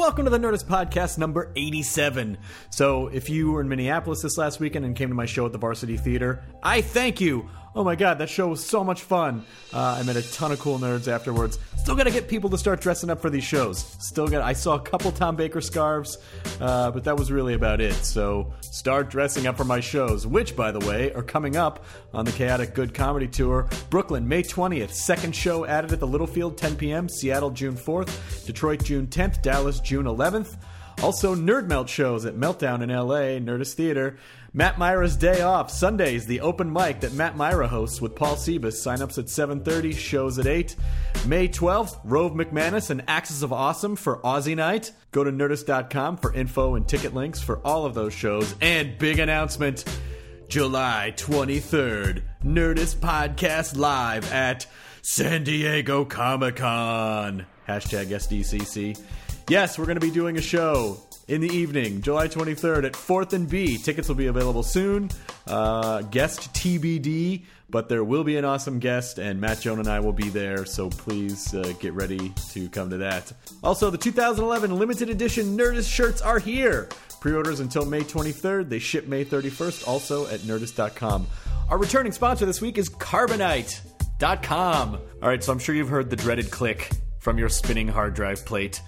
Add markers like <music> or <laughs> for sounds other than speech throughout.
Welcome to the Nerdist Podcast number 87. So, if you were in Minneapolis this last weekend and came to my show at the Varsity Theater, I thank you. Oh my god, that show was so much fun. Uh, I met a ton of cool nerds afterwards. Still gotta get people to start dressing up for these shows. Still got. I saw a couple Tom Baker scarves, uh, but that was really about it. So start dressing up for my shows, which, by the way, are coming up on the Chaotic Good Comedy Tour. Brooklyn, May 20th. Second show added at the Littlefield, 10 p.m. Seattle, June 4th. Detroit, June 10th. Dallas, June 11th. Also, Nerd Melt shows at Meltdown in LA, Nerdist Theater. Matt Mira's Day Off, Sundays, the open mic that Matt Mira hosts with Paul Sebas. Sign-ups at 7.30, shows at 8. May 12th, Rove McManus and Axis of Awesome for Aussie Night. Go to Nerdist.com for info and ticket links for all of those shows. And big announcement, July 23rd, Nerdist Podcast Live at San Diego Comic-Con. Hashtag SDCC. Yes, we're going to be doing a show in the evening, July 23rd at 4th and B. Tickets will be available soon. Uh, guest TBD, but there will be an awesome guest, and Matt Joan and I will be there, so please uh, get ready to come to that. Also, the 2011 limited edition Nerdist shirts are here. Pre orders until May 23rd. They ship May 31st, also at nerdist.com. Our returning sponsor this week is Carbonite.com. All right, so I'm sure you've heard the dreaded click from your spinning hard drive plate.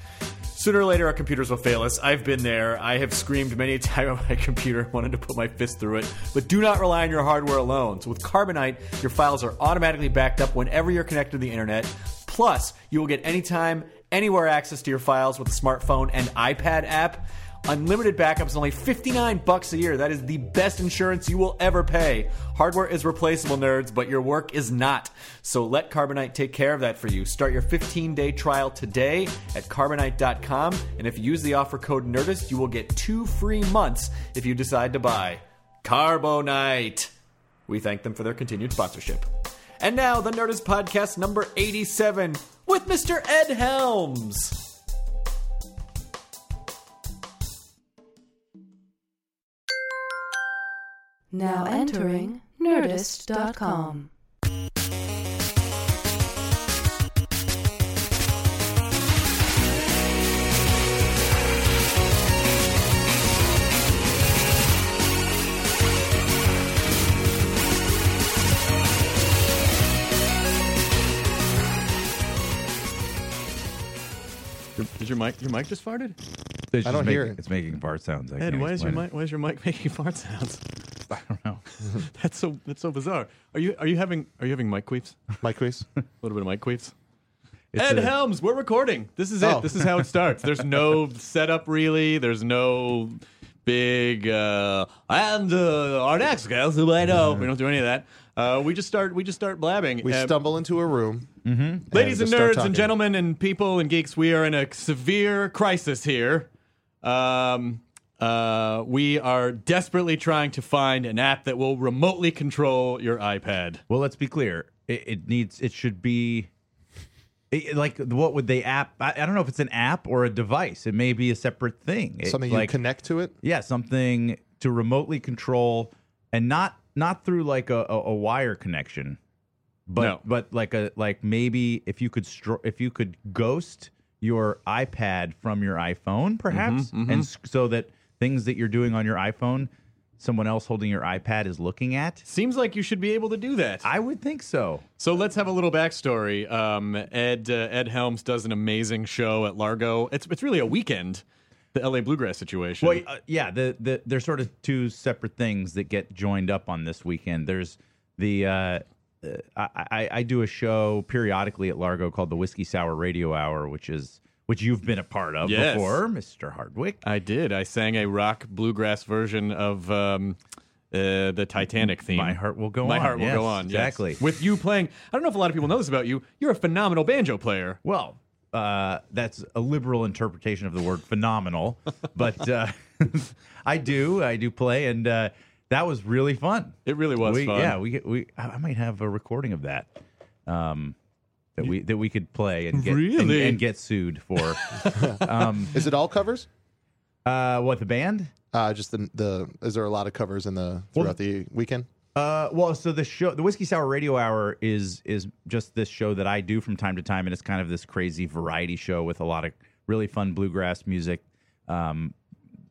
Sooner or later, our computers will fail us. I've been there. I have screamed many a time <laughs> on my computer, wanted to put my fist through it. But do not rely on your hardware alone. So with Carbonite, your files are automatically backed up whenever you're connected to the internet. Plus, you will get anytime, anywhere access to your files with a smartphone and iPad app. Unlimited backups, only 59 bucks a year. That is the best insurance you will ever pay. Hardware is replaceable, nerds, but your work is not. So let Carbonite take care of that for you. Start your 15-day trial today at carbonite.com, and if you use the offer code NERDIST, you will get two free months if you decide to buy. Carbonite. We thank them for their continued sponsorship. And now, the Nerdist Podcast number 87 with Mr. Ed Helms. Now entering Nerdist.com. Did your mic your mic just farted? It's I don't hear it. It's making fart sounds. I Ed, why is your mic why is your mic <laughs> making fart sounds? <laughs> I don't know. <laughs> That's so that's so bizarre. Are you are you having are you having mic queefs? Mike, please. A little bit of mic queefs. It's Ed a- Helms, we're recording. This is Oh. it. This is how it starts. There's no setup really. There's no big uh and uh, our next guest who I know. We don't do any of that. Uh, we just start we just start blabbing. We Uh, stumble into a room. Ladies and just start nerds and gentlemen and people and geeks, we are in a severe crisis here. Um, uh, we are desperately trying to find an app that will remotely control your iPad. Well, let's be clear. It, it needs. It should be. it- like what would they app? I, I don't know if it's an app or a device. It may be a separate thing. It- Something like, you connect to it. Yeah, something to remotely control, and not not through like a, a, a wire connection, but No. but like a like maybe if you could stro- if you could ghost your iPad from your iPhone, perhaps, Mm-hmm, and so that things that you're doing on your iPhone, someone else holding your iPad is looking at. Seems like you should be able to do that. I would think so. So let's have a little backstory. Um, Ed uh, Ed Helms does an amazing show at Largo. It's it's really a weekend. The LA Bluegrass situation. Well, uh, yeah, the, the there's sort of two separate things that get joined up on this weekend. There's the uh, I, I, I do a show periodically at Largo called the Whiskey Sour Radio Hour, which is which you've been a part of Yes. before, Mister Hardwick. I did. I sang a rock bluegrass version of um, uh, the Titanic theme. My heart will go My on. My heart will Yes, go on. yes. exactly. With you playing, I don't know if a lot of people know this about you. You're a phenomenal banjo player. Well, uh, that's a liberal interpretation of the word phenomenal, <laughs> but uh, <laughs> I do, I do play, and uh, that was really fun. It really was we, fun. Yeah, we we I I might have a recording of that. Um, that we that we could play and get and- Really? and, get sued for. <laughs> um, Is it all covers? uh, what the band? Uh, just the the. Is there a lot of covers in the Well- throughout the weekend? Uh, well, so the show, the Whiskey Sour Radio Hour, is is just this show that I do from time to time, and it's kind of this crazy variety show with a lot of really fun bluegrass music, um,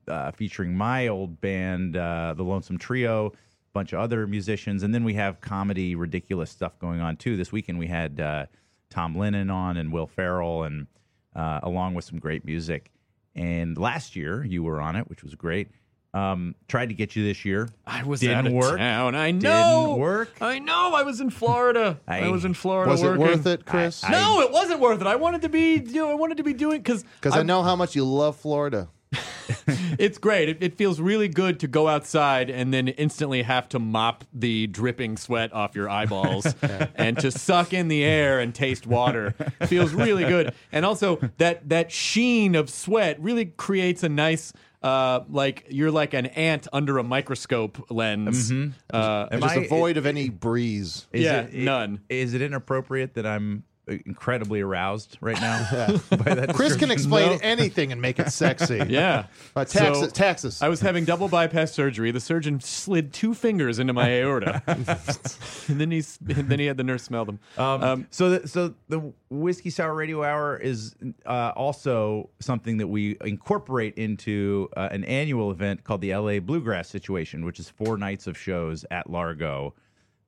uh, featuring my old band, uh, the Lonesome Trio, a bunch of other musicians, and then we have comedy, ridiculous stuff going on too. This weekend we had uh, Tom Lennon on and Will Ferrell, and uh, along with some great music. And last year you were on it, which was great. Um, tried to get you this year. I was Didn't out of work. town. I know. Didn't work. I know. I was in Florida. I, <laughs> I- was in Florida. Was it worth it, Chris? no, it wasn't worth it. I wanted to be. You know, I wanted to be doing because Because I know how much you love Florida. <laughs> it's great. It, it feels really good to go outside and then instantly have to mop the dripping sweat off your eyeballs <laughs> and to suck in the air and taste water. feels really good. And also that that sheen of sweat really creates a nice uh, like you're like an ant under a microscope lens. Uh, Am just I- a void of any breeze. Is Yeah, it, none. Is it inappropriate that I'm incredibly aroused right now? <laughs> by that Chris can explain No. anything and make it sexy. <laughs> yeah. Uh, taxes. So- taxes. I was having double bypass surgery. The surgeon slid two fingers into my aorta, <laughs> and then he and then he had the nurse smell them. Um, so, the, so the whiskey sour radio hour is uh, also something that we incorporate into uh, an annual event called the LA Bluegrass Situation, which is four nights of shows at Largo,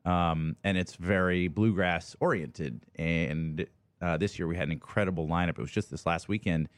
um, and it's very bluegrass oriented. And uh, this year we had an incredible lineup. It was just this last weekend.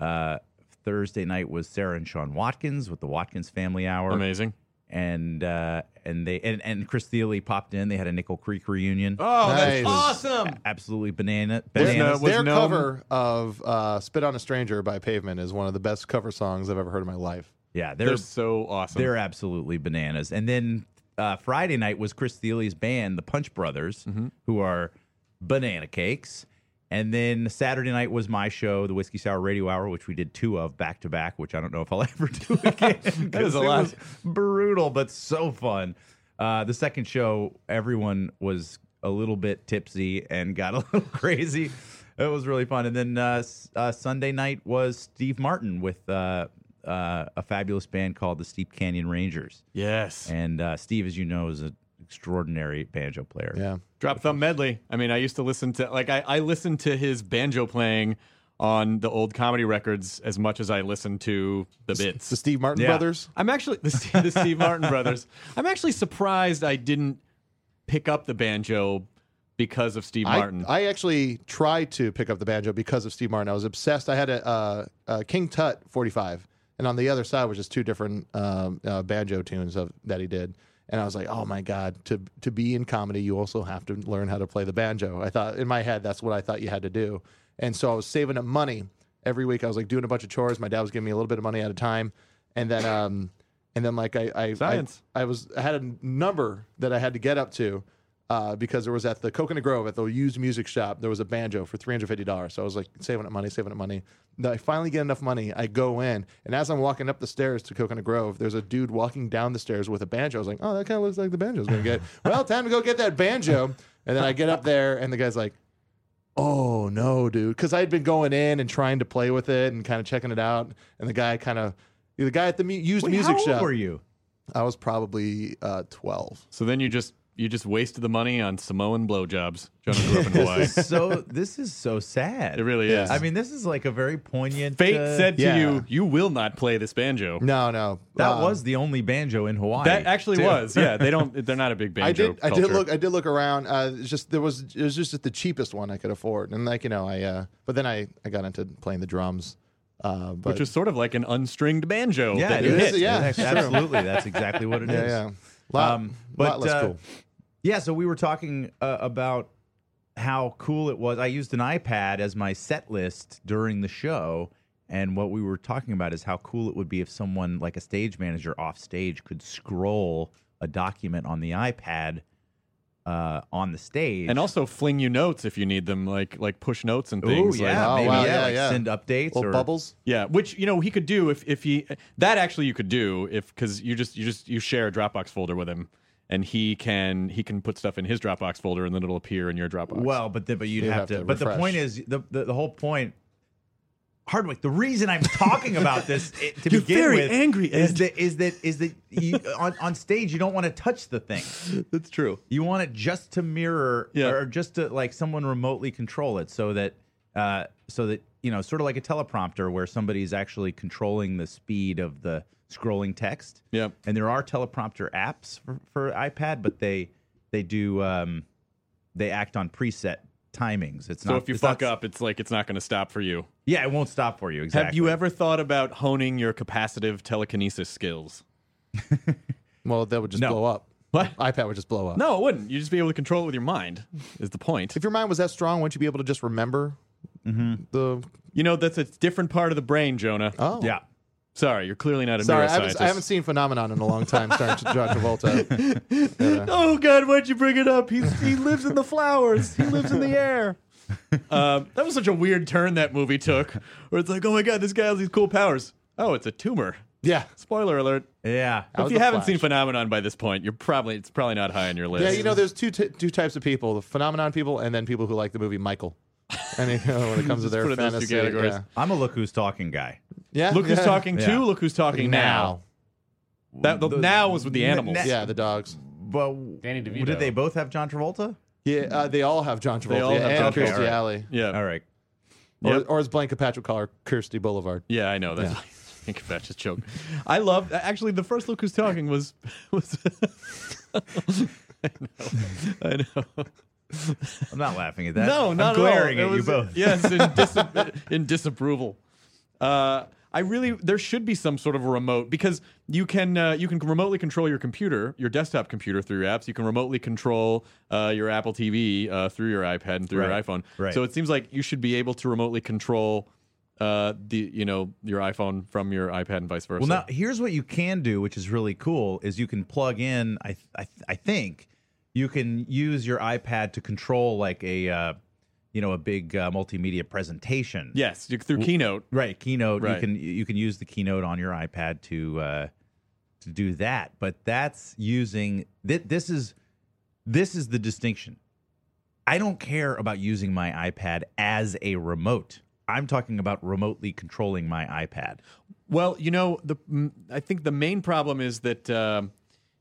Uh, Thursday night was Sarah and Sean Watkins with the Watkins Family Hour Amazing. and uh, and they and, and Chris Thile popped in. They had a Nickel Creek reunion. Oh, that's awesome! Absolutely banana Their, bananas. was their no- cover of uh, "Spit on a Stranger" by Pavement is one of the best cover songs I've ever heard in my life. yeah, They're they're so awesome. they're absolutely bananas. And then uh, Friday night was Chris Thile's band, the Punch Brothers, Mm-hmm. who are banana cakes. And then Saturday night was my show, the Whiskey Sour Radio Hour, which we did two of back to back, which I don't know if I'll <laughs> ever do <laughs> again. That 'cause a it lot. was brutal, but so fun. Uh, the second show, everyone was a little bit tipsy and got a <laughs> little crazy. It was really fun. And then uh, uh, Sunday night was Steve Martin with uh, a fabulous band called the Steep Canyon Rangers. yes. And uh, Steve, as you know, is an extraordinary banjo player. Yeah. Drop thumb medley. I mean, I used to listen to like I, I listened to his banjo playing on the old comedy records as much as I listened to the bits. The Steve Martin Yeah. brothers. I'm actually the, Steve- the Steve Martin brothers. <laughs> I'm actually surprised I didn't pick up the banjo because of Steve I, Martin. I actually tried to pick up the banjo because of Steve Martin. I was obsessed. I had a, uh, a King Tut 45, and on the other side was just two different um, uh, banjo tunes of, that he did. And I was like, oh my God, to, to be in comedy, you also have to learn how to play the banjo. I thought, in my head, that's what I thought you had to do. And so I was saving up money every week. I was like doing a bunch of chores. My dad was giving me a little bit of money at a time. And then, um, and then like I, I, I, I was, I had a number that I had to get up to uh, because there was at the Coconut Grove at the used music shop there was a banjo for three hundred fifty dollars. So I was like saving up money, saving up money. Then I finally get enough money. I go in, and as I'm walking up the stairs to Coconut Grove, there's a dude walking down the stairs with a banjo. I was like, oh, that kind of looks like the banjo's gonna get. <laughs> well, time to go get that banjo. And then I get up there, and the guy's like, oh no, dude, because I had been going in and trying to play with it and kind of checking it out, and the guy kind of. The guy at the mu- used Wait, music how old shop. were you? I was probably uh, 12. so then you just you just wasted the money on Samoan blowjobs. Jonah grew up in <laughs> Hawaii. so this is so sad. It really is. I mean, this is like a very poignant. Fate uh, said to yeah. you, "You will not play this banjo." No, no. that Uh, was the only banjo in Hawaii. That actually too. was. Yeah, they don't. <laughs> They're not a big banjo. I did. I did look. I did look around. Uh, it's just there was. It was just the cheapest one I could afford, and like you know, I. Uh, but then I, I got into playing the drums. Uh, but which is sort of like an unstringed banjo. Yeah, that it you is, hit. yeah. That's- absolutely. That's exactly what it <laughs> is. yeah, yeah. Lot, Um, lot but, less uh, cool. Yeah, so we were talking uh, about how cool it was. I used an iPad as my set list during the show, and what we were talking about is how cool it would be if someone like a stage manager off stage could scroll a document on the iPad uh, on the stage. And also fling you notes if you need them, like like push notes and Ooh, things. yeah, Oh, maybe wow, yeah, yeah, like yeah. send updates Little or bubbles. Yeah, which you know he could do if if he that actually you could do if because you just you just you share a Dropbox folder with him, and he can he can put stuff in his Dropbox folder and then it'll appear in your Dropbox. Well, but the, but you'd You'd have, have to. to But the point is the, the the whole point. Hardwick, the reason I'm talking about this it, to You're begin very with angry, is that is that is that you, <laughs> on on stage you don't want to touch the thing. that's true. You want it just to mirror Yeah. or just to like someone remotely control it so that uh so that you know sort of like a teleprompter where somebody's actually controlling the speed of the scrolling text. Yep. And there are teleprompter apps for, for iPad, but they they do um they act on preset timings. It's not. So not if you fuck not- up, it's like it's not going to stop for you. yeah, it won't stop for you. Exactly. Have you ever thought about honing your capacitive telekinesis skills? <laughs> Well, that would just No. blow up. What? iPad would just blow up. No, it wouldn't. You would just be able to control it with your mind. Is the point? If your mind was that strong, wouldn't you be able to just remember Mm-hmm. the? You know that's a different part of the brain, Jonah. Oh, Yeah. Sorry, you're clearly not a Sorry, I haven't, I haven't seen Phenomenon in a long time. Starring <laughs> John Travolta. <laughs> Yeah. Oh God, why'd you bring it up? He's, he lives in the flowers. He lives in the <laughs> air. Um, that was such a weird turn that movie took, where it's like, oh my God, this guy has these cool powers. Oh, it's a tumor. yeah, Spoiler alert. Yeah. That if was you the haven't Flash. seen Phenomenon by this point, you're probably it's probably not high on your list. yeah. You know, there's two t- two types of people: the Phenomenon people, and then people who like the movie Michael. And you know, when it comes to their put it in those two fantasy, categories. yeah. I'm a look who's talking guy. Yeah, look who's yeah. talking Yeah. to. Look who's talking now. That the, The- now was with the animals. Ne- Yeah, the dogs. But Danny DeVito. did they both have John Travolta? Yeah, uh, they all have John Travolta all have and John Kirstie Travolta. Alley, yeah, All right. or, Yep. or as Blanca Patrick call her, Kirsty Boulevard. Yeah, I know. That's I think that's just joke. I love actually the first look who's talking was <laughs> was <laughs> I know. I know. I'm not laughing at that. No, I'm not glaring at, all. at It you both. Yes, in, <laughs> dis- in disapproval. Uh, I really there should be some sort of a remote because you can uh, you can remotely control your computer, your desktop computer through your apps. You can remotely control uh, your Apple TV uh, through your iPad and through Right, your iPhone. right. So it seems like you should be able to remotely control uh, the you know your iPhone from your iPad and vice versa. Well, now here's what you can do, which is really cool: is you can plug in. I I, I think you can use your iPad to control like a uh, you know a big uh, multimedia presentation. yes, through Keynote. Right, Keynote. Right. You can you can use the Keynote on your iPad to uh, to do that. But that's using th- this is this is the distinction. I don't care about using my iPad as a remote. I'm talking about remotely controlling my iPad. Well, you know, the I think the main problem is that um,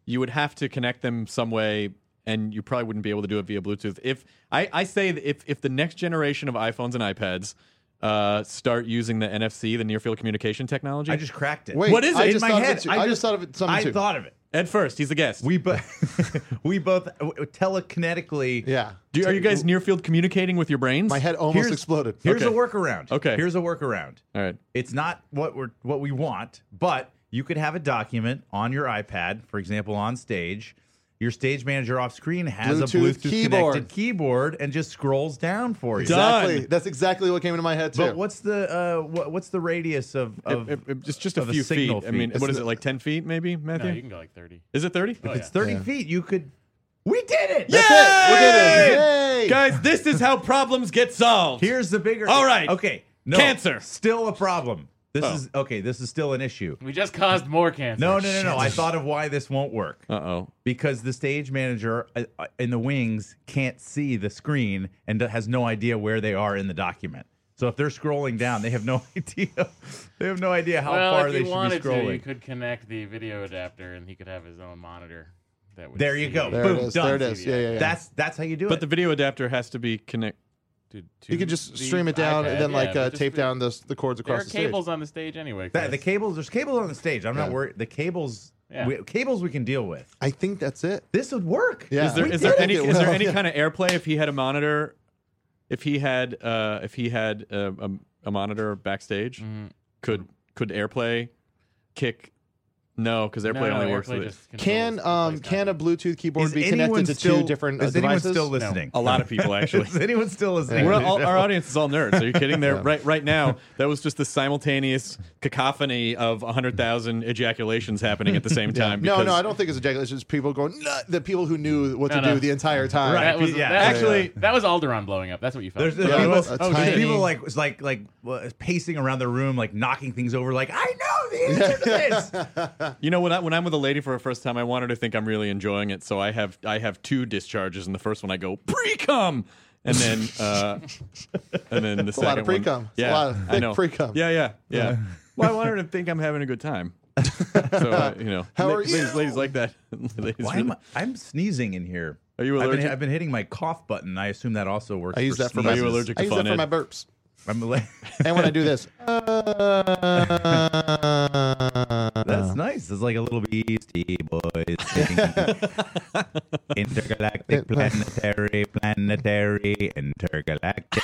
you would have to connect them some way, and you probably wouldn't be able to do it via Bluetooth. If I, I say that if if the next generation of iPhones and iPads uh, start using the NFC, the near field communication technology, I just cracked it. Wait, What is I it? Just In my thought head, it too. I I, just- just thought of it. Something I too. thought of it. Ed first, he's the guest. We both <laughs> we both telekinetically. Yeah, do, are you guys near field communicating with your brains? my head almost Here's- exploded. Here's Okay. a workaround. Okay. Here's a workaround. All right. It's not what we're what we want, but you could have a document on your iPad, for example, on stage. Your stage manager off screen has a Bluetooth Bluetooth keyboard. connected keyboard and just scrolls down for you. Done. Exactly. That's exactly what came into my head too. But what's the uh, what, what's the radius of, of It- it- it's just a of a few feet. signal I mean, feed. what It's is it like? Ten feet, maybe, Matthew? No, you can go like 30. is it thirty? Oh, it's yeah. thirty Yeah. feet? You could. We did it. That's it. We did it. Yay! Guys, this is how problems get solved. Here's the bigger. All right. Okay. No, Cancer. Still a problem. This Oh. is okay. This is still an issue. We just caused more cancer. No, no, no, no. I thought of why this won't work. Uh oh. because the stage manager uh, uh, in the wings can't see the screen and has no idea where they are in the document. So if they're scrolling down, they have no <laughs> idea. They have no idea how well, far if they you should wanted be to, you scrolling. could connect the video adapter, and he could have his own monitor. that would There you go. There Boom, it is. done. There it is. Yeah, yeah, yeah. That's that's how you do But it. But the video adapter has to be connect. To, to you could just stream it down iPad, and then yeah, like uh, just tape down the the cords There across are the stage. cables on the stage anyway. That- the cables, there's cables on the stage. I'm not worried. The cables, Yeah. we, cables we can deal with. I think that's it. This would work. Yeah. Is there We is there any it is there any yeah. kind of AirPlay if he had a monitor? If he had uh, if he had uh, a, a monitor backstage, Mm-hmm. could could AirPlay kick? No, because AirPlay No, no, only works AirPlay with it. just Can controls um the can a Bluetooth keyboard Is be anyone connected to still, two different uh, Is anyone devices? still listening? A lot of people actually. <laughs> is anyone still listening? We're all, our audience is all nerds. Are you kidding? They're <laughs> right right now. That was just the simultaneous cacophony of hundred thousand ejaculations happening at the same <laughs> time. No, because- no, I don't think it's a jacket. It's just people going. "Nah," The people who knew what to No, no. do the entire time. Right. That was Yeah. that, Actually- that was Alderaan blowing up. That's what you felt. There's, there's Yeah, people, a oh, tiny- people like was like like uh, pacing around the room, like knocking things over. Like I know the answer to this. You know when I when I'm with a lady for a first time, I want her to think I'm really enjoying it. So I have I have two discharges, and the first one I go pre cum, and then uh, and then the <laughs> a second lot of pre-cum. It's a Yeah, lot of I thick know. pre-cum. Yeah, yeah, yeah. well, I want her to think I'm having a good time. so uh, you know, How la- are ladies, you? ladies like that. <laughs> ladies Why really- am I, I'm sneezing in here? Are you I've been, allergic? I've been hitting my cough button. I assume that also works. I use for that for my. Are you sneezes. allergic I to use that Fun for my burps. I'm alle- <laughs> And when I do this, <laughs> That's nice. It's like a little Beastie Boys thing. <laughs> intergalactic, planetary, planetary, intergalactic.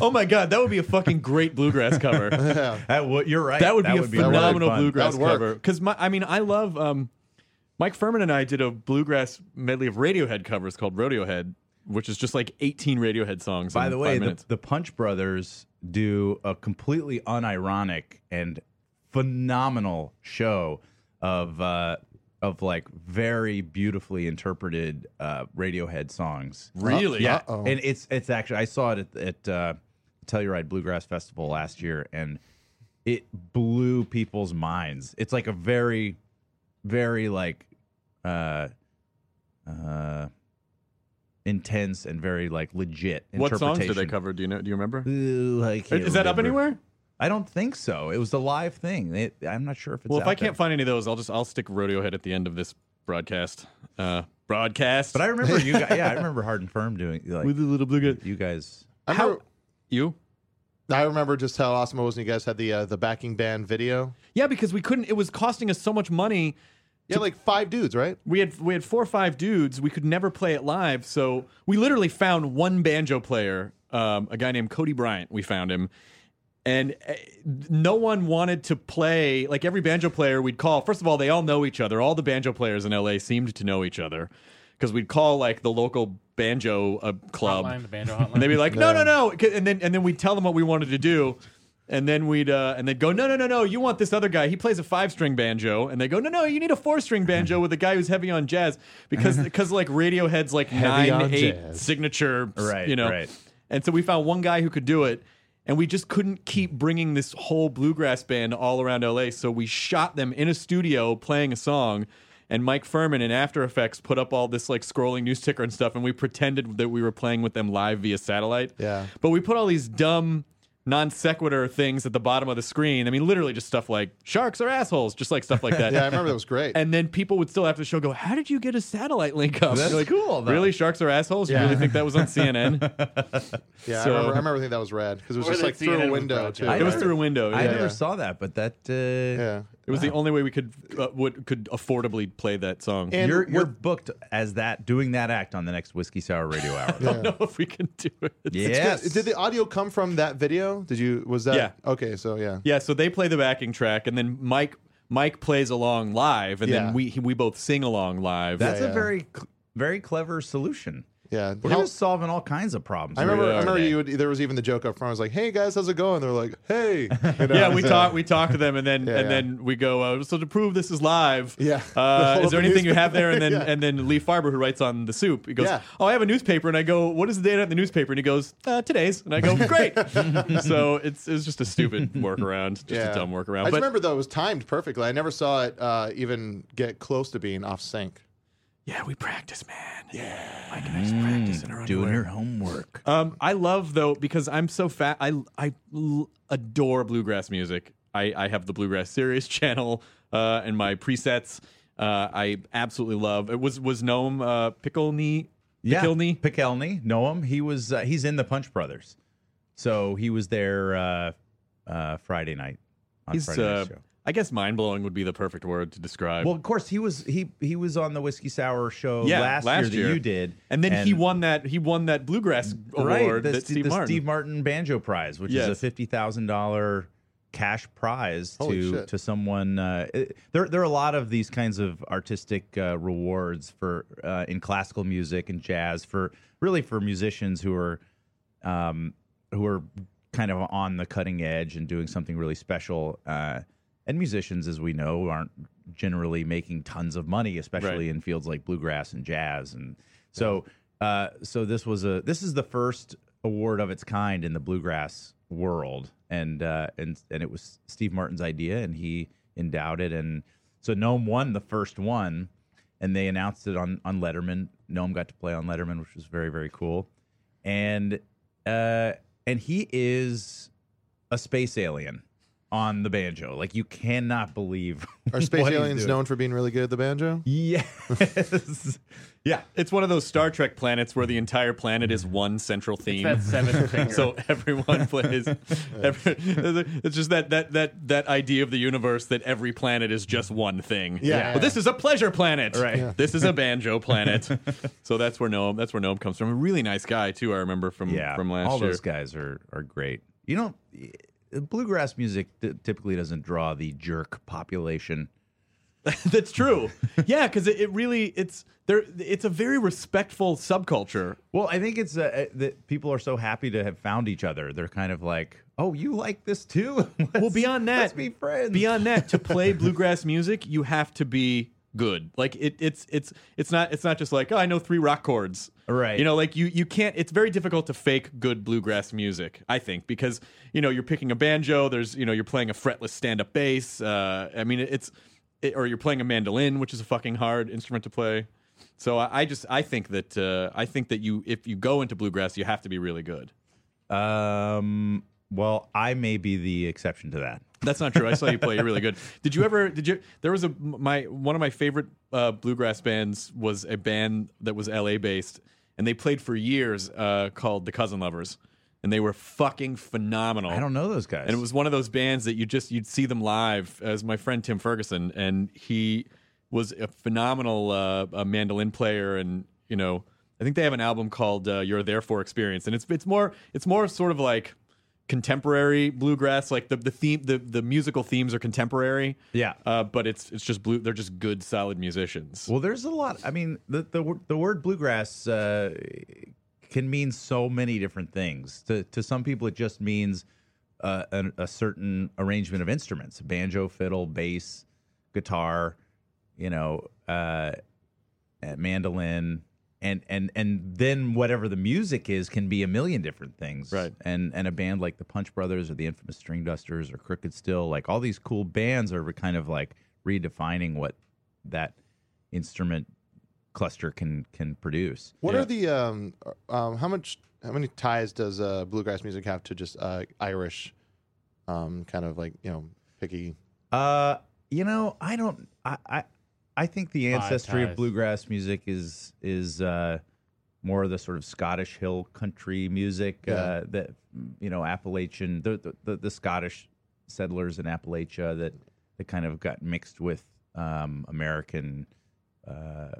oh my god, that would be a fucking great bluegrass cover. That would, you're right. That would be a really phenomenal fun. bluegrass That would work. cover. Because my, I mean, I love um, Mike Phirman and I did a bluegrass medley of Radiohead covers called Radiohead, which is just like 18 Radiohead songs. By in the five way, the, minutes. the Punch Brothers do a completely unironic and phenomenal show of uh, of like very beautifully interpreted uh, Radiohead songs. really, Yeah, Uh-oh. and it's it's actually I saw it at, at uh, Telluride Bluegrass Festival last year, and it blew people's minds. It's like a very, very like, uh, uh, intense and very like legit. what songs did they cover? Do you know? Do you remember? Ooh, I can't Is that up remember. anywhere? I don't think so. It was a live thing. It, I'm not sure if it's. Well, if out I can't there. find any of those, I'll just I'll stick Radiohead at the end of this broadcast. Uh, broadcast. but I remember you guys. <laughs> Yeah, I remember Hard 'n Phirm doing like with a little bluegrass. you guys. I How- remember, You? I remember just how awesome it was when you guys had the uh, the backing band video. Yeah, because we couldn't. It was costing us so much money Yeah, like five dudes, right? we had we had four or five dudes. We could never play it live, so we literally found one banjo player, um, a guy named Cody Bryant. We found him, and uh, no one wanted to play. Like every banjo player we'd call. First of all, they all know each other. All the banjo players in LA seemed to know each other because we'd call like the local banjo uh, club, Hotline, the banjo hotline. and they'd be like, <laughs> "No, no, no," and then and then we'd tell them what we wanted to do. And then we'd uh, and they'd go, no, no, no, no. You want this other guy? He plays a five string banjo. And they go, no, no. You need a four string banjo with a guy who's heavy on jazz because <laughs> because like Radiohead's like Heavy nine on eight jazz. signature, Right, You know, right. And so we found one guy who could do it, and we just couldn't keep bringing this whole bluegrass band all around LA. So we shot them in a studio playing a song. And Mike Phirman in After Effects put up all this like scrolling news ticker and stuff, and we pretended that we were playing with them live via satellite. Yeah. But we put all these dumb non sequitur things at the bottom of the screen. I mean, literally just stuff like sharks are assholes, just like stuff like that. <laughs> Yeah, I remember that was great. And then people would still after the show go, "How did you get a satellite link up?" That's like, cool, though. Really, sharks are assholes? You really think that was on CNN? <laughs> <laughs> yeah, so- I remember. I remember thinking that was rad because it was Or just that like through CNN a was window too. I it was through a window. I never yeah. saw that, but that uh, Yeah. It was the only way we could uh, would could affordably play that song. And you're you're what- booked as that doing that act on the next whiskey sour radio hour. <laughs> I don't know if we can do it. Yes. Did the audio come from that video? Did you? Was that? Yeah. Okay, so yeah. Yeah, so they play the backing track, and then Mike Mike plays along live, and Yeah. then we he- we both sing along live. That's Yeah, a yeah. very cl- very clever solution. Yeah. We're How- just solving all kinds of problems. I remember. I remember you. Would, there was even the joke up front. I was like, "Hey guys, how's it going?" They're like, "Hey." <laughs> You know, yeah, we so- talk we talk to them, and then Yeah, and yeah. then we go. Uh, so to prove this is live, Yeah. Uh, <laughs> Hold is there anything you have there? And then newspaper. <laughs> Yeah. and then Lee Farber, who writes on the soup, he goes, Yeah. "Oh, I have a newspaper," and I go, "What is the date on the newspaper?" And he goes, uh, "Today's," and I go, "Great." so it's it's just a stupid workaround, just a dumb workaround. I just but remember though it was timed perfectly. I never saw it uh, even get close to being off sync. Yeah, we practice, man. Yeah, Mike and I just practice in our doing underwear. her homework. Um, I love though because I'm so fat. I I l- adore bluegrass music. I, I have the bluegrass series <laughs> channel uh, and my presets. uh, I absolutely love. It was was Noam uh, Pickle-knee? Yeah, Pickle-knee? Pikelny, know him. He was uh, he's in the Punch Brothers, so he was there uh, uh, Friday night. On He's, Friday uh, night's show. I guess mind blowing would be the perfect word to describe. Well, of course he was he he was on the whiskey sour show yeah, last, last year that you did, and then he won that he won that bluegrass right, award the, that Steve, Steve the Martin. Steve Martin Banjo Prize, which is a fifty thousand dollar cash prize Holy to shit. to someone. Uh, it- there there are a lot of these kinds of artistic uh, rewards for uh, in classical music and jazz for really for musicians who are um, who are kind of on the cutting edge and doing something really special. And musicians, as we know, aren't generally making tons of money, especially Right. in fields like bluegrass and jazz. And so, uh, so this was a this is the first award of its kind in the bluegrass world, and uh, and and it was Steve Martin's idea, and he endowed it, and so Noam won the first one, and they announced it on on Letterman. Noam got to play on Letterman, which was very very cool, and uh, and he is a space alien on the banjo. Like you cannot believe <laughs> Are space what he's aliens doing. known for being really good at the banjo? Yes. <laughs> yeah. It's one of those Star Trek planets where the entire planet is one central theme. that seventh <laughs> finger. so everyone plays. Every, it's just that that that that idea of the universe that every planet is just one thing. Yeah. But this is a pleasure planet. Right. Yeah. This is a banjo planet. so that's where Noam. That's where Noam comes from. A really nice guy too. I remember from Yeah. from last All year. All those guys are are great. You know, bluegrass music typically doesn't draw the jerk population. <laughs> That's true. yeah, because it, it really it's there. It's a very respectful subculture. Well, I think it's uh, that people are so happy to have found each other. They're kind of like, "Oh, you like this too?" <laughs> Well, beyond that, let's be friends. Beyond that, to play <laughs> bluegrass music, you have to be good. Like it, it's it's it's not it's not just like oh, I know three rock chords. Right. You know, like you you can't. It's very difficult to fake good bluegrass music. I think because you know you're picking a banjo. There's you know you're playing a fretless stand up bass. Uh, I mean it's it, or you're playing a mandolin, which is a fucking hard instrument to play. So I, I just I think that uh, I think that you if you go into bluegrass, you have to be really good. Um. Well, I may be the exception to that. That's not true. I saw you play. You're really good. <laughs> Did you ever? Did you? There was a my one of my favorite uh, bluegrass bands was a band that was L.A. based, and they played for years uh, called the Cousin Lovers, and they were fucking phenomenal. I don't know those guys. And it was one of those bands that you just you'd see them live. As my friend Tim Ferguson, and he was a phenomenal uh, a mandolin player, and you know. I think they have an album called uh, "You're There for Experience," and it's it's more it's more sort of like contemporary bluegrass. Like the the theme the, the musical themes are contemporary. Yeah. uh, but it's it's just blue. They're just good, solid musicians. Well, there's a lot. I mean, the the, the word bluegrass uh, can mean so many different things. To to some people, it just means uh, an, a certain arrangement of instruments: banjo, fiddle, bass, guitar, you know, uh, uh, mandolin. And, and and then whatever the music is can be a million different things, Right. And and a band like the Punch Brothers or the infamous Stringdusters or Crooked Still, like all these cool bands are kind of like redefining what that instrument cluster can can produce. What Yeah. are the um, um how much how many ties does uh, bluegrass music have to just uh, Irish um kind of like you know picky Uh, you know, I don't. I I, I think the Five ancestry of bluegrass music is is uh, more of the sort of Scottish hill country music Yeah. uh, that you know Appalachian the, the the the Scottish settlers in Appalachia that that kind of got mixed with um, American, uh,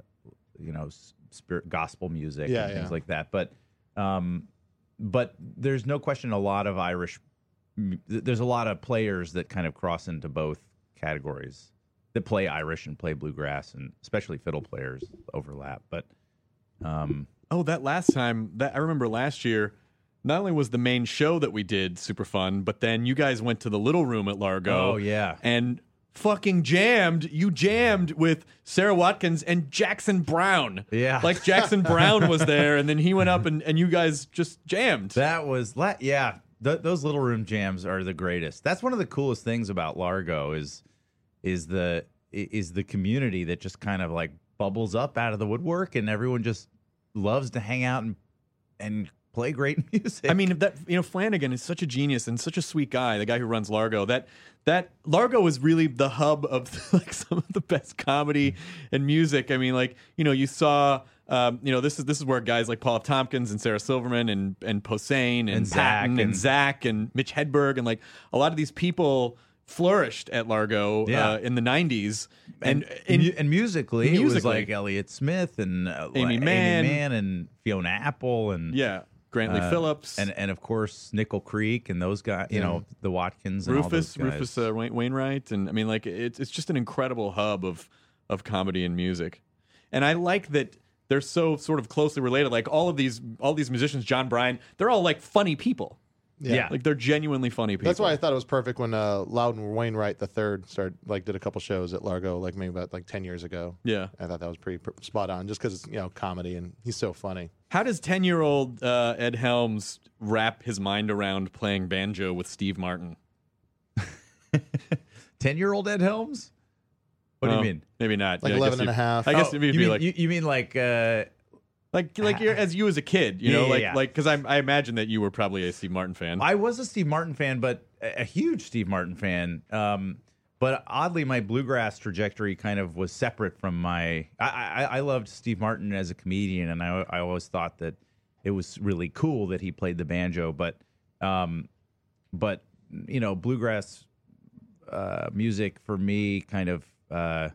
you know, spirit gospel music Yeah, and things yeah. like that. But um, but there's no question a lot of Irish. There's a lot of players that kind of cross into both categories that play Irish and play bluegrass, and especially fiddle players overlap. But um, Oh, that last time that I remember last year. Not only was the main show that we did super fun, but then you guys went to the little room at Largo. Oh, yeah. and fucking jammed. You jammed with Sarah Watkins and Jackson Browne. Yeah. like Jackson Browne was there, and then he went up and and you guys just jammed. That was la- yeah. Th- those little room jams are the greatest. That's one of the coolest things about Largo is is the is the community that just kind of like bubbles up out of the woodwork, and everyone just loves to hang out and and play great <laughs> music. I mean, that you know, Flanagan is such a genius and such a sweet guy. The guy who runs Largo. That that Largo is really the hub of <laughs> like some of the best comedy and music. I mean, like you know, you saw. Um, you know, this is this is where guys like Paul F. Tompkins and Sarah Silverman and and Posehn and, And Zach Patton and, and- Zach and Mitch Hedberg and like a lot of these people flourished at Largo Yeah. uh, in the '90s. And, and mu- and musically, it was like Elliott Smith and uh, Aimee like Mann. Mann and Fiona Apple and yeah, Grant-Lee uh, Phillips and and of course Nickel Creek and those guys. You know the Watkins and all Rufus, those guys. Rufus uh, Wain- Wainwright, and I mean, like it's it's just an incredible hub of of comedy and music, and I like that they're so sort of closely related. Like all of these all these musicians, Jon Brion, they're all like funny people. Yeah. Like they're genuinely funny people. That's why I thought it was perfect when uh, Loudon Wainwright the third started like did a couple shows at Largo like maybe about like ten years ago. Yeah. I thought that was pretty pr- spot on just because it's you know comedy and he's so funny. How does ten year old uh, Ed Helms wrap his mind around playing banjo with Steve Martin? <laughs> ten year old Ed Helms. What do you mean? Maybe not. Like Yeah, I 11 guess and a you- half. I guess Oh, it'd be you mean, like you, you mean like uh, like <laughs> like you're, as you as a kid, you Yeah, know, yeah, like yeah. like because I I imagine that you were probably a Steve Martin fan. I was a Steve Martin fan, but a, a huge Steve Martin fan. Um, but oddly, my bluegrass trajectory kind of was separate from my. I, I, I loved Steve Martin as a comedian, and I, I always thought that it was really cool that he played the banjo. But, um, but you know, bluegrass uh, music for me kind of. Uh,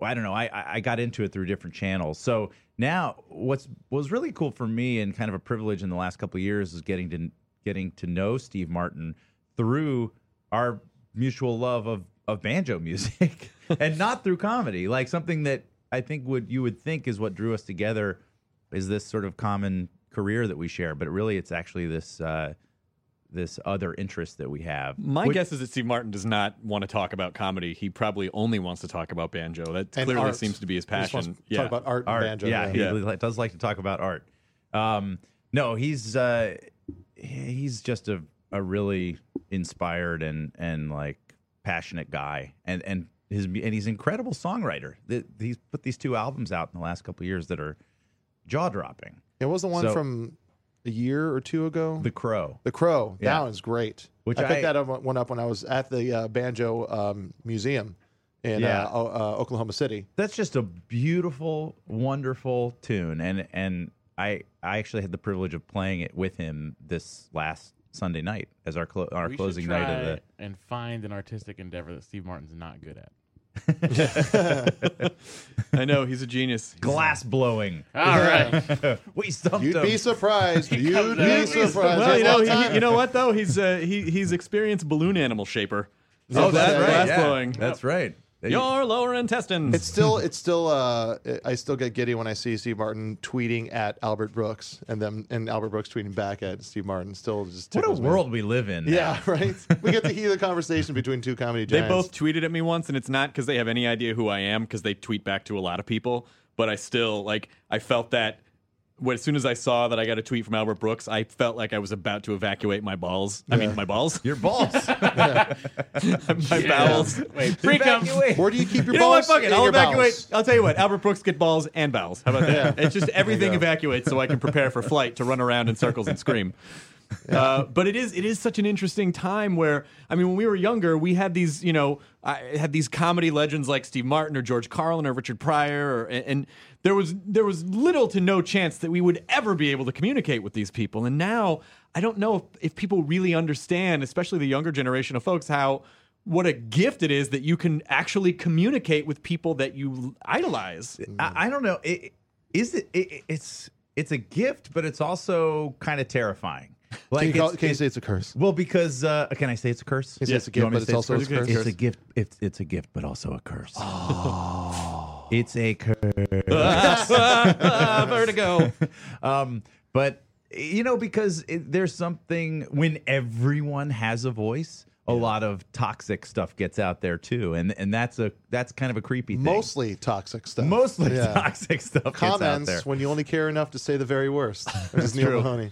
well, I don't know. I, I got into it through different channels. So now, what's was really cool for me and kind of a privilege in the last couple of years is getting to getting to know Steve Martin through our mutual love of of banjo <laughs> music, and not through comedy. Like something that I think would you would think is what drew us together is this sort of common career that we share, but really it's actually this uh, this other interest that we have. My Which- guess is that Steve Martin does not want to talk about comedy. He probably only wants to talk about banjo. That clearly art. seems to be his He wants passion. to Talk about art, and art. banjo. yeah, he Yeah. does like to talk about art. Um, no, he's uh, he's just a, a really inspired and and like passionate guy, and and his and he's an incredible songwriter. Th- He's put these two albums out in the last couple of years that are jaw dropping. It was the one So- from a year or two ago. The Crow. The Crow. Yeah. That one's great. Which I picked that up, one up when I was at the uh, Banjo um, Museum in Yeah. uh, uh, Oklahoma City. That's just a beautiful, wonderful tune, and and I I actually had the privilege of playing it with him this last Sunday night as our clo- our we closing should night of the. and find an artistic endeavor that Steve Martin's not good at. <laughs> I know he's a genius. He's- <laughs> Glass blowing. All right. <laughs> we stumped You'd him. be surprised. You'd comes be out. surprised. Well, you know, he, you know what though? He's uh, he he's experienced balloon animal shaper. Oh, That's that's right, right. glass yeah. blowing. That's right. They- Your lower intestines. It's still, it's still, uh, I still get giddy when I see Steve Martin tweeting at Albert Brooks and them, and Albert Brooks tweeting back at Steve Martin. Still just what a me. world we live in. now. Yeah, right. <laughs> we get to hear the conversation between two comedy Giants. They both tweeted at me once, and it's not because they have any idea who I am, because they tweet back to a lot of people. But I still like. I felt that when, as soon as I saw that I got a tweet from Albert Brooks, I felt like I was about to evacuate my balls. I mean, my balls, Your balls. <laughs> my bowels. Wait, freak 'em. Evacuate. Where do you keep your You know what? balls? Fuck it. In I'll your evacuate. bowels. I'll tell you what. Albert Brooks get balls and bowels. How about that? It's just everything There you go. evacuates so I can prepare for flight to run around in circles and scream. <laughs> Uh, but it is it is such an interesting time where I mean when we were younger we had these you know I had these comedy legends like Steve Martin or George Carlin or Richard Pryor or, and, and there was there was little to no chance that we would ever be able to communicate with these people and now I don't know if, if people really understand especially the younger generation of folks how what a gift it is that you can actually communicate with people that you idolize. I, I don't know. It, is it, it? It's it's a gift, but it's also kind of terrifying. <laughs> Like Can you, call, it's- can you say it's a curse? well, because uh, can I say it's a curse? Can you say it's a gift, but it's also a curse? It's a gift. It's it's a gift, but also a curse. Oh, <laughs> it's a curse. <laughs> Vertigo. um, but you know, because it, there's something when everyone has a voice, a lot of toxic stuff gets out there too, and and that's a that's kind of a creepy thing. Mostly toxic stuff. mostly Yeah. toxic stuff gets out there. Comments when you only care enough to say the very worst. Which is Neil true. Mahoney.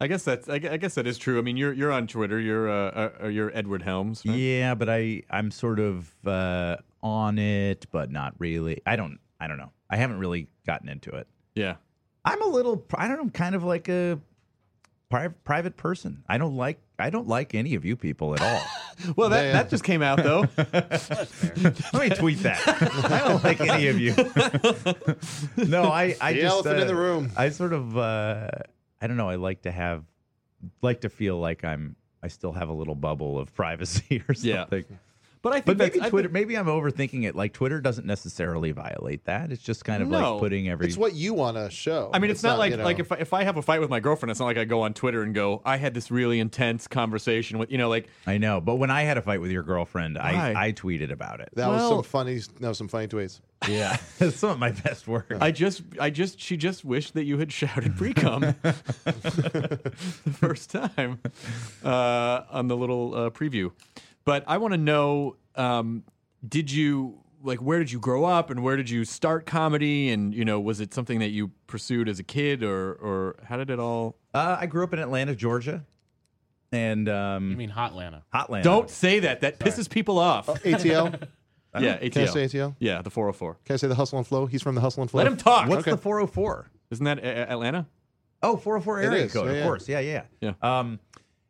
I guess that's. I I guess that is true. I mean, you're you're on Twitter. You're uh, uh you're Edward Helms. right? Yeah, but I I'm sort of uh, on it, but not really. I don't I don't know. I haven't really gotten into it. Yeah. I'm a little I don't know, kind of like a pri- private person. I don't like I don't like any of you people at all. <laughs> Well, that, Yeah. that just came out though. <laughs> Let me tweet that. I don't like any of you. <laughs> no, I I The just elephant uh, in the room. I sort of uh, I don't know. I like to have like to feel like I'm I still have a little bubble of <laughs> privacy or Yeah. Something. But I think But maybe I Twitter. think- maybe I'm overthinking it. Like Twitter doesn't necessarily violate that. It's just kind of No. like putting every. It's what you want to show. I mean, it's, not, like you know- like if I, if I have a fight with my girlfriend, it's not like I go on Twitter and go, I had this really intense conversation with you know, like I know, but when I had a fight with your girlfriend, Why? I I tweeted about it. that was some funny, That was some funny tweets. Yeah, <laughs> it's some of my best work. I just I just she just wished that you had shouted pre cum <laughs> <laughs> the first time uh, on the little uh, preview. But I want to know, um, did you like where did you grow up and where did you start comedy and you know was it something that you pursued as a kid or or how did it all? Uh, I grew up in Atlanta, Georgia, and um, You mean Hotlanta? Hotlanta. Don't say that. That pisses people off. ATL. <laughs> yeah, Can I ATL. say ATL? Yeah, the 404. Can I say the hustle and flow? He's from the hustle and flow. Let him talk. What's Okay. the 404? Isn't that a- a- Atlanta? Oh, 404 area is, code, yeah, of course. Yeah, yeah, Yeah. Um,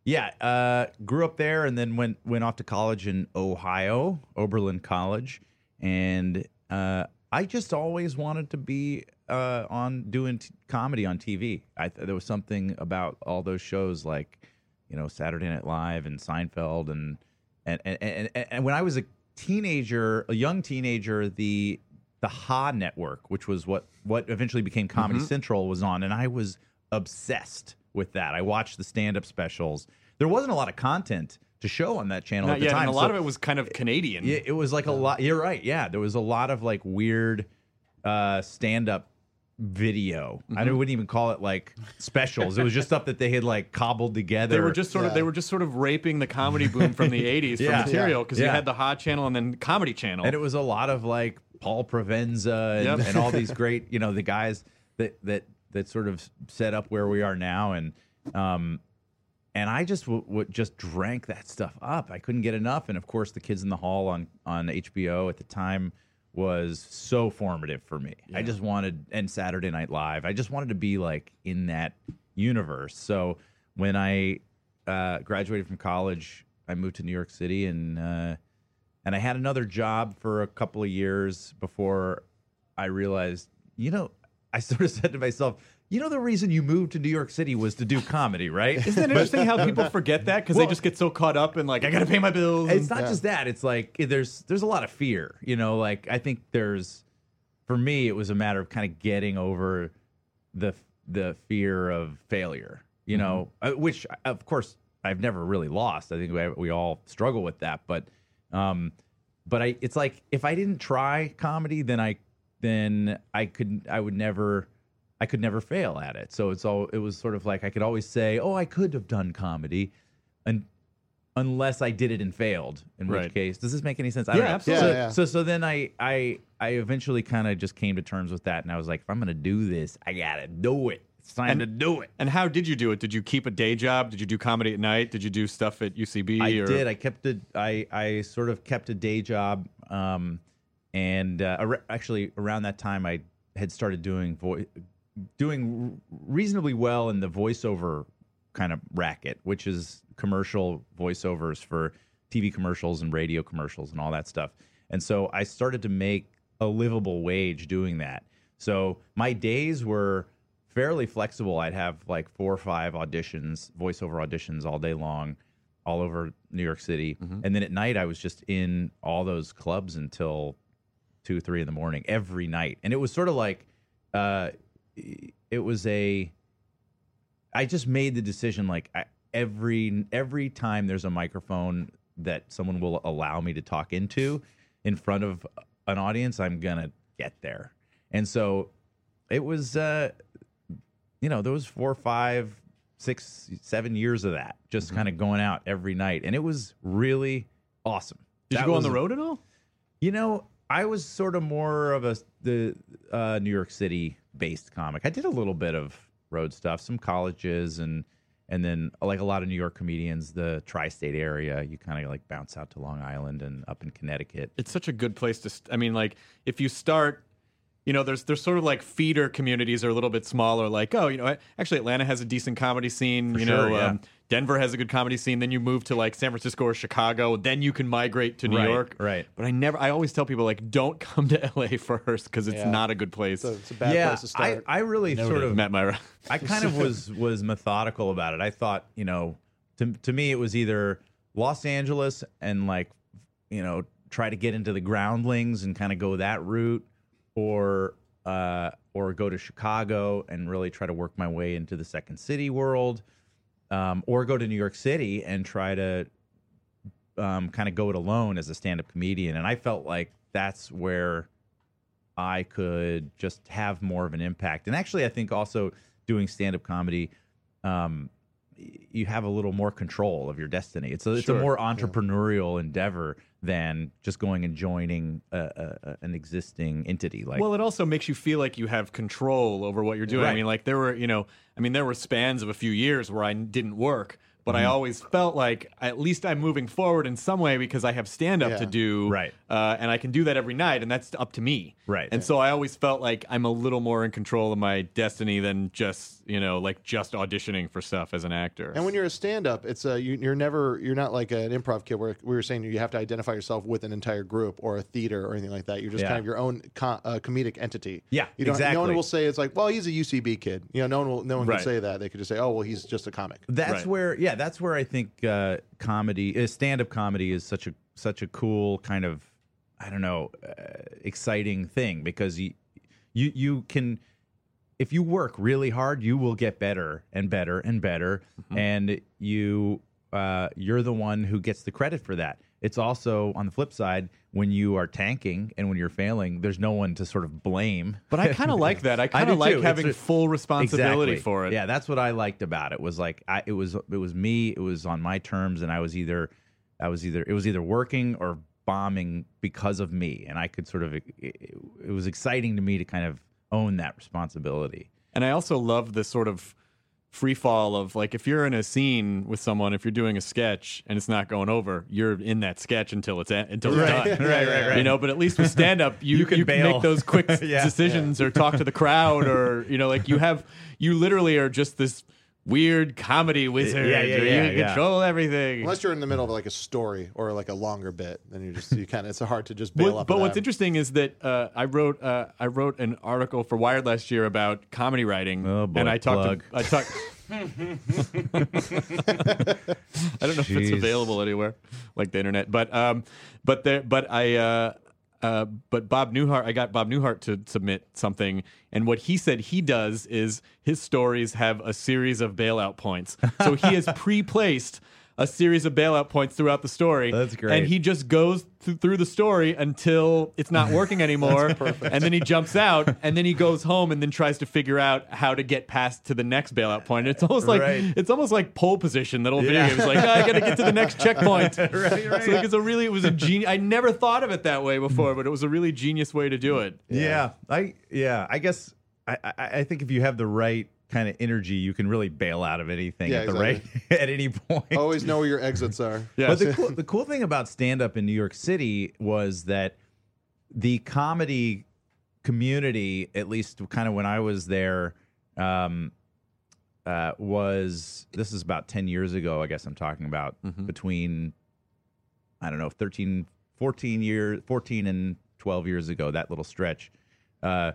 yeah. Uh, grew up there, and then went went off to college in Ohio, Oberlin College, and uh, I just always wanted to be uh, on doing t- comedy on TV. I th- there was something about all those shows, like you know Saturday Night Live and Seinfeld, and and and and, and, and when I was a teenager, a young teenager, the the Ha Network, which was what what eventually became Comedy Mm-hmm. Central, was on, and I was obsessed with that. I watched the stand up specials. There wasn't a lot of content to show on that channel Not at the yet, time. and a so- lot of it was kind of Canadian. yeah, it was like a lot. You're right. Yeah, there was a lot of like weird uh, stand up video. I Mm-hmm. wouldn't even call it like specials. it was just stuff that they had like cobbled together. They were just sort of they were just sort of raping the comedy boom from the <laughs> '80s Yeah. for material because you Yeah. had the Hot Channel and then Comedy Channel. and it was a lot of like Paul Provenza and, Yep. and all these <laughs> great, you know, the guys that that that sort of set up where we are now, and um, and I just w- w- just drank that stuff up. I couldn't get enough, and of course, the Kids in the Hall on on HBO at the time was so formative for me. I just wanted and Saturday Night Live. I just wanted to be like in that universe. So when I uh, graduated from college, I moved to New York City and. Uh, and I had another job for a couple of years before I realized, you know, I sort of <laughs> said to myself, you know, the reason you moved to New York City was to do comedy, right? Isn't it interesting how people forget that because Well- they just get so caught up in like I got to pay my bills. It's not just that. It's like there's there's a lot of fear. You know, like I think there's for me it was a matter of kind of getting over the the fear of failure. You know, uh, which of course I've never really lost. I think we, we all struggle with that, but um but I it's like if I didn't try comedy then I then I could I would never I could never fail at it. So it's all it was sort of like I could always say, "Oh, I could have done comedy." And unless I did it and failed, in Right. which case, does this make any sense? I Yeah, don't know. absolutely. So, Yeah, yeah. so, so then I, I, I eventually kind of just came to terms with that, and I was like, if I'm gonna do this, I gotta do it. It's time And- to do it. And how did you do it? Did you keep a day job? Did you do comedy at night? Did you do stuff at UCB? I or... did. I kept a. I I sort of kept a day job, um, and uh, ar- actually around that time I had started doing voice, doing reasonably well in the voiceover kind of racket, which is commercial voiceovers for TV commercials and radio commercials and all that stuff. And so I started to make a livable wage doing that. So my days were fairly flexible. I'd have like four or five auditions, voiceover auditions all day long, all over New York City. And then at night, I was just in all those clubs until two, three in the morning every night. And it was sort of like, uh, it was a, I just made the decision like I, every every time there's a microphone that someone will allow me to talk into in front of an audience, I'm gonna get there. And so it was, uh, you know, those four, five, six, seven years of that, just kind of going out every night, and it was really awesome. Did That you go on the road at all? you know, I was sort of more of a the uh, New York City based comic. I did a little bit of road stuff, some colleges, and and then like a lot of New York comedians, the tri-state area. You kind of like bounce out to Long Island and up in Connecticut. It's such a good place to. St- I mean, like if you start you know, there's there's sort of like feeder communities are a little bit smaller. Like, oh, you know, actually Atlanta has a decent comedy scene. For you sure, know, yeah. um, Denver has a good comedy scene. Then you move to like San Francisco or Chicago. Then you can migrate to New Right, York. right. But I never. I always tell people like, don't <laughs> come to LA first because it's Yeah. not a good place. So it's a bad yeah, place to start. I, I really sort of met Myra. <laughs> I kind of was was methodical about it. I thought, you know, to to me it was either Los Angeles and like, you know, try to get into the groundlings and kind of go that route, or uh, or go to Chicago and really try to work my way into the Second City world, um, or go to New York City and try to um, kind of go it alone as a stand up comedian. And I felt like that's where I could just have more of an impact. And actually, I think also doing stand up comedy, um, you have a little more control of your destiny. It's a, it's a more entrepreneurial endeavor than just going and joining a, a, a- an existing entity. Like, well, it also makes you feel like you have control over what you're doing. I mean, like there were, you know, I mean, there were spans of a few years where I didn't work, but Mm-hmm. I always felt like at least I'm moving forward in some way because I have stand up Yeah. to do, Right. Uh, and I can do that every night, and that's up to me, Right. And so I always felt like I'm a little more in control of my destiny than just, you know, like just auditioning for stuff as an actor. And when you're a stand-up, it's a you, you're never you're not like an improv kid where we were saying you have to identify yourself with an entire group or a theater or anything like that. You're just Yeah. kind of your own co- uh, comedic entity. Yeah, you don't, No one will say it's like, well, he's a UCB kid. You know, no one will. No one Right. can say that. They could just say, oh, well, he's just a comic. that's Right. where yeah that's where i think uh comedy uh, stand-up comedy is such a such a cool kind of i don't know uh, exciting thing because you you you can if you work really hard you will get better and better and better and you uh you're the one who gets the credit for that it's also on the flip side when you are tanking and when you're failing there's no one to sort of blame but I kind of like that. I <laughs> kind of like too. having a- full responsibility Exactly. for it. Yeah, that's what I liked about it. Was like I, it was it was me. It was on my terms, and I was either I was either it was either working or bombing because of me, and I could sort of it, it was exciting to me to kind of own that responsibility. And I also love the sort of free fall of like if you're in a scene with someone, if you're doing a sketch and it's not going over, you're in that sketch until it's a- until it's done. right, <laughs> right, right. You know, but at least with stand up, <laughs> you, You can bail. make those quick <laughs> Yeah. decisions or talk to the crowd or you know, like you have you literally are just this weird comedy wizard. Yeah, yeah, yeah, you yeah. control everything. Unless you're in the middle of like a story or like a longer bit, then you just you kind of it's hard to just bail But, up. but what's that. interesting is that uh, I wrote uh, I wrote an article for Wired last year about comedy writing, Oh, boy, and I talked plug. to, I talked. <laughs> I don't know if it's available anywhere, like the internet, but um, but there, but I. Uh, uh, but Bob Newhart, I got Bob Newhart to submit something, and what he said he does is his stories have a series of bailout points. So he has <laughs> pre-placed a series of bailout points throughout the story. That's great. And he just goes th- through the story until it's not working anymore, <laughs> and then he jumps out, and then he goes home, and then tries to figure out how to get past to the next bailout point. It's almost like Right. it's almost like pole position. That old video Yeah. game is like, "Oh, I got to get to the next checkpoint. <laughs> right, right. <laughs> So like, it's a really, it was a genius. I never thought of it that way before, but it was a really genius way to do it. Yeah, I yeah, I guess I, I I think if you have the right kind of energy, you can really bail out of anything Yeah, at the right <laughs> at any point. Always know where your exits are. <laughs> Yeah. But the cool, the cool thing about stand up in New York City was that the comedy community, at least kind of when I was there, um, uh, was this is about 10 years ago, I guess I'm talking about between, I don't know, 13, 14 years, 14 and 12 years ago, that little stretch. Uh,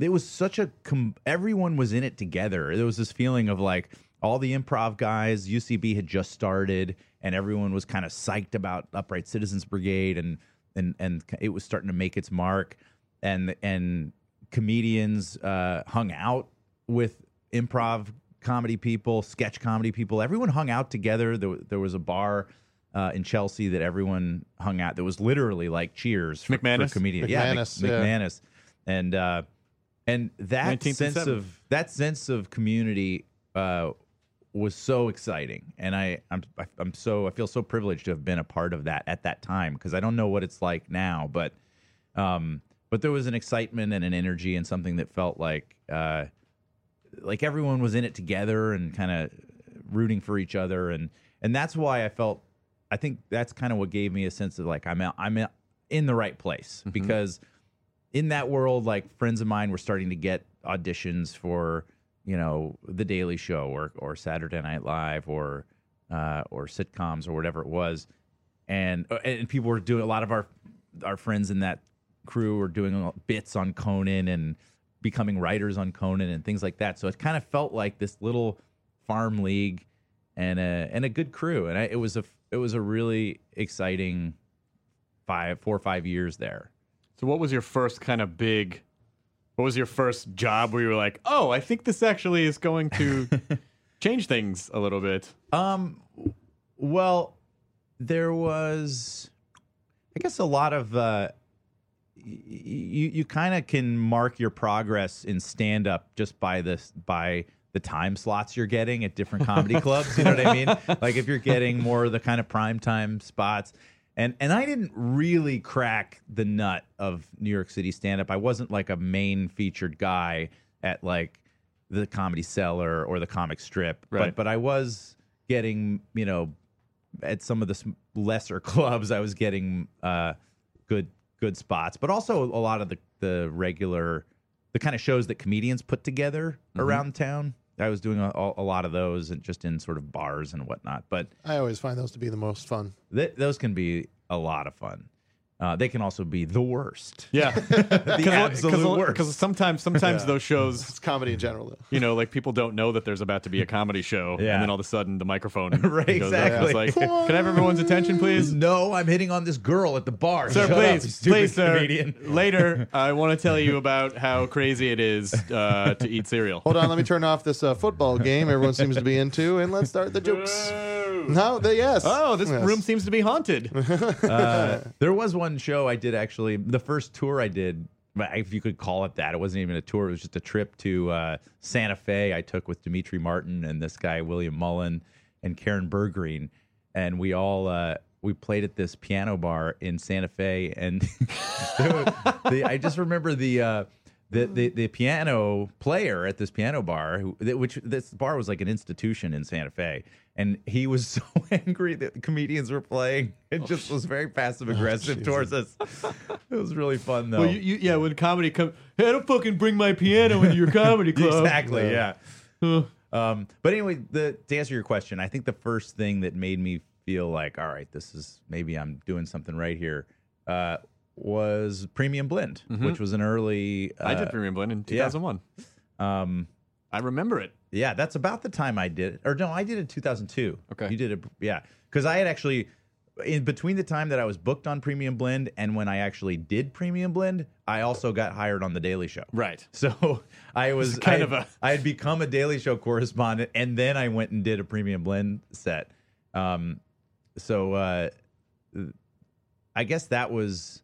it was such a com- everyone was in it together. There was this feeling of like all the improv guys, UCB had just started, and everyone was kind of psyched about Upright Citizens Brigade, and and and it was starting to make its mark, and and comedians uh, hung out with improv comedy people, sketch comedy people. Everyone hung out together. There, there was a bar. Uh, in Chelsea, that everyone hung out. That was literally like Cheers for, McManus? for comedians. Yeah, Mc- McManus, yeah. McManus, and uh, and that sense of that sense of community uh, was so exciting, and I I'm I'm so I feel so privileged to have been a part of that at that time because I don't know what it's like now, but um, but there was an excitement and an energy and something that felt like uh, like everyone was in it together and kind of rooting for each other, and and that's why I felt I think that's kind of what gave me a sense of like I'm out, I'm in the right place. Because in that world, like friends of mine were starting to get auditions for you know the Daily Show or or Saturday Night Live or uh, or sitcoms or whatever it was, and uh, and people were doing a lot of our our friends in that crew were doing bits on Conan and becoming writers on Conan and things like that. So it kind of felt like this little farm league and a and a good crew, and I, it was a it was a really exciting five four or five years there. So, what was your first kind of big? What was your first job where you were like, "Oh, I think this actually is going to <laughs> change things a little bit"? Um, well, there was, I guess, a lot of. Uh, you you kind of can mark your progress in stand up just by this by the time slots you're getting at different comedy <laughs> clubs. You know what I mean? Like if you're getting more of the kind of prime time spots. And and I didn't really crack the nut of New York City stand up. I wasn't like a main featured guy at like the comedy cellar or the comic strip. Right. But but I was getting, you know, at some of the lesser <laughs> clubs, I was getting uh, good good spots, but also a lot of the the regular the kind of shows that comedians put together around town. I was doing a, a lot of those and just in sort of bars and whatnot. But I always find those to be the most fun. th- those can be a lot of fun. Uh, they can also be the worst. Yeah, <laughs> the absolute worst. Because sometimes, sometimes Yeah. those shows, It's comedy in general, though. you know, like people don't know that there's about to be a comedy show, Yeah. and then all of a sudden the microphone Right, <laughs> goes up. exactly. It's like, can I have everyone's attention, please? No, I'm hitting on this girl at the bar. Sir, Shut up, please, you please, sir. comedian. Later, <laughs> I want to tell you about how crazy it is uh, to eat cereal. Hold on, let me turn off this uh, football game everyone seems to be into, and let's start the jokes. No, the yes. Oh, this Yes. room seems to be haunted. Uh, there was one show I did actually. The first tour I did, if you could call it that, it wasn't even a tour. It was just a trip to uh, Santa Fe. I took with Demetri Martin and this guy William Mullen and Karen Bergreen, and we all uh, we played at this piano bar in Santa Fe. And <laughs> the, I just remember the. Uh, the, the the piano player at this piano bar, who, which this bar was like an institution in Santa Fe, and he was <laughs> so angry that the comedians were playing, and just was very <laughs> passive aggressive towards us. <laughs> It was really fun though. Well, you, you, yeah, when comedy comes, hey, don't fucking bring my piano into your comedy club. exactly, yeah. Um, but anyway, the to answer your question, I think the first thing that made me feel like, all right, this is maybe I'm doing something right here, uh, was Premium Blend, which was an early. Uh, I did Premium Blend in yeah. 2001. Um, I remember it. Yeah, that's about the time I did it. Or no, I did it in 2002. Okay. You did it, yeah. Because I had actually, in between the time that I was booked on Premium Blend and when I actually did Premium Blend, I also got hired on The Daily Show. Right. <laughs> So I was kind I, of a- <laughs> I had become a Daily Show correspondent, and then I went and did a Premium Blend set. Um, so uh, I guess that was,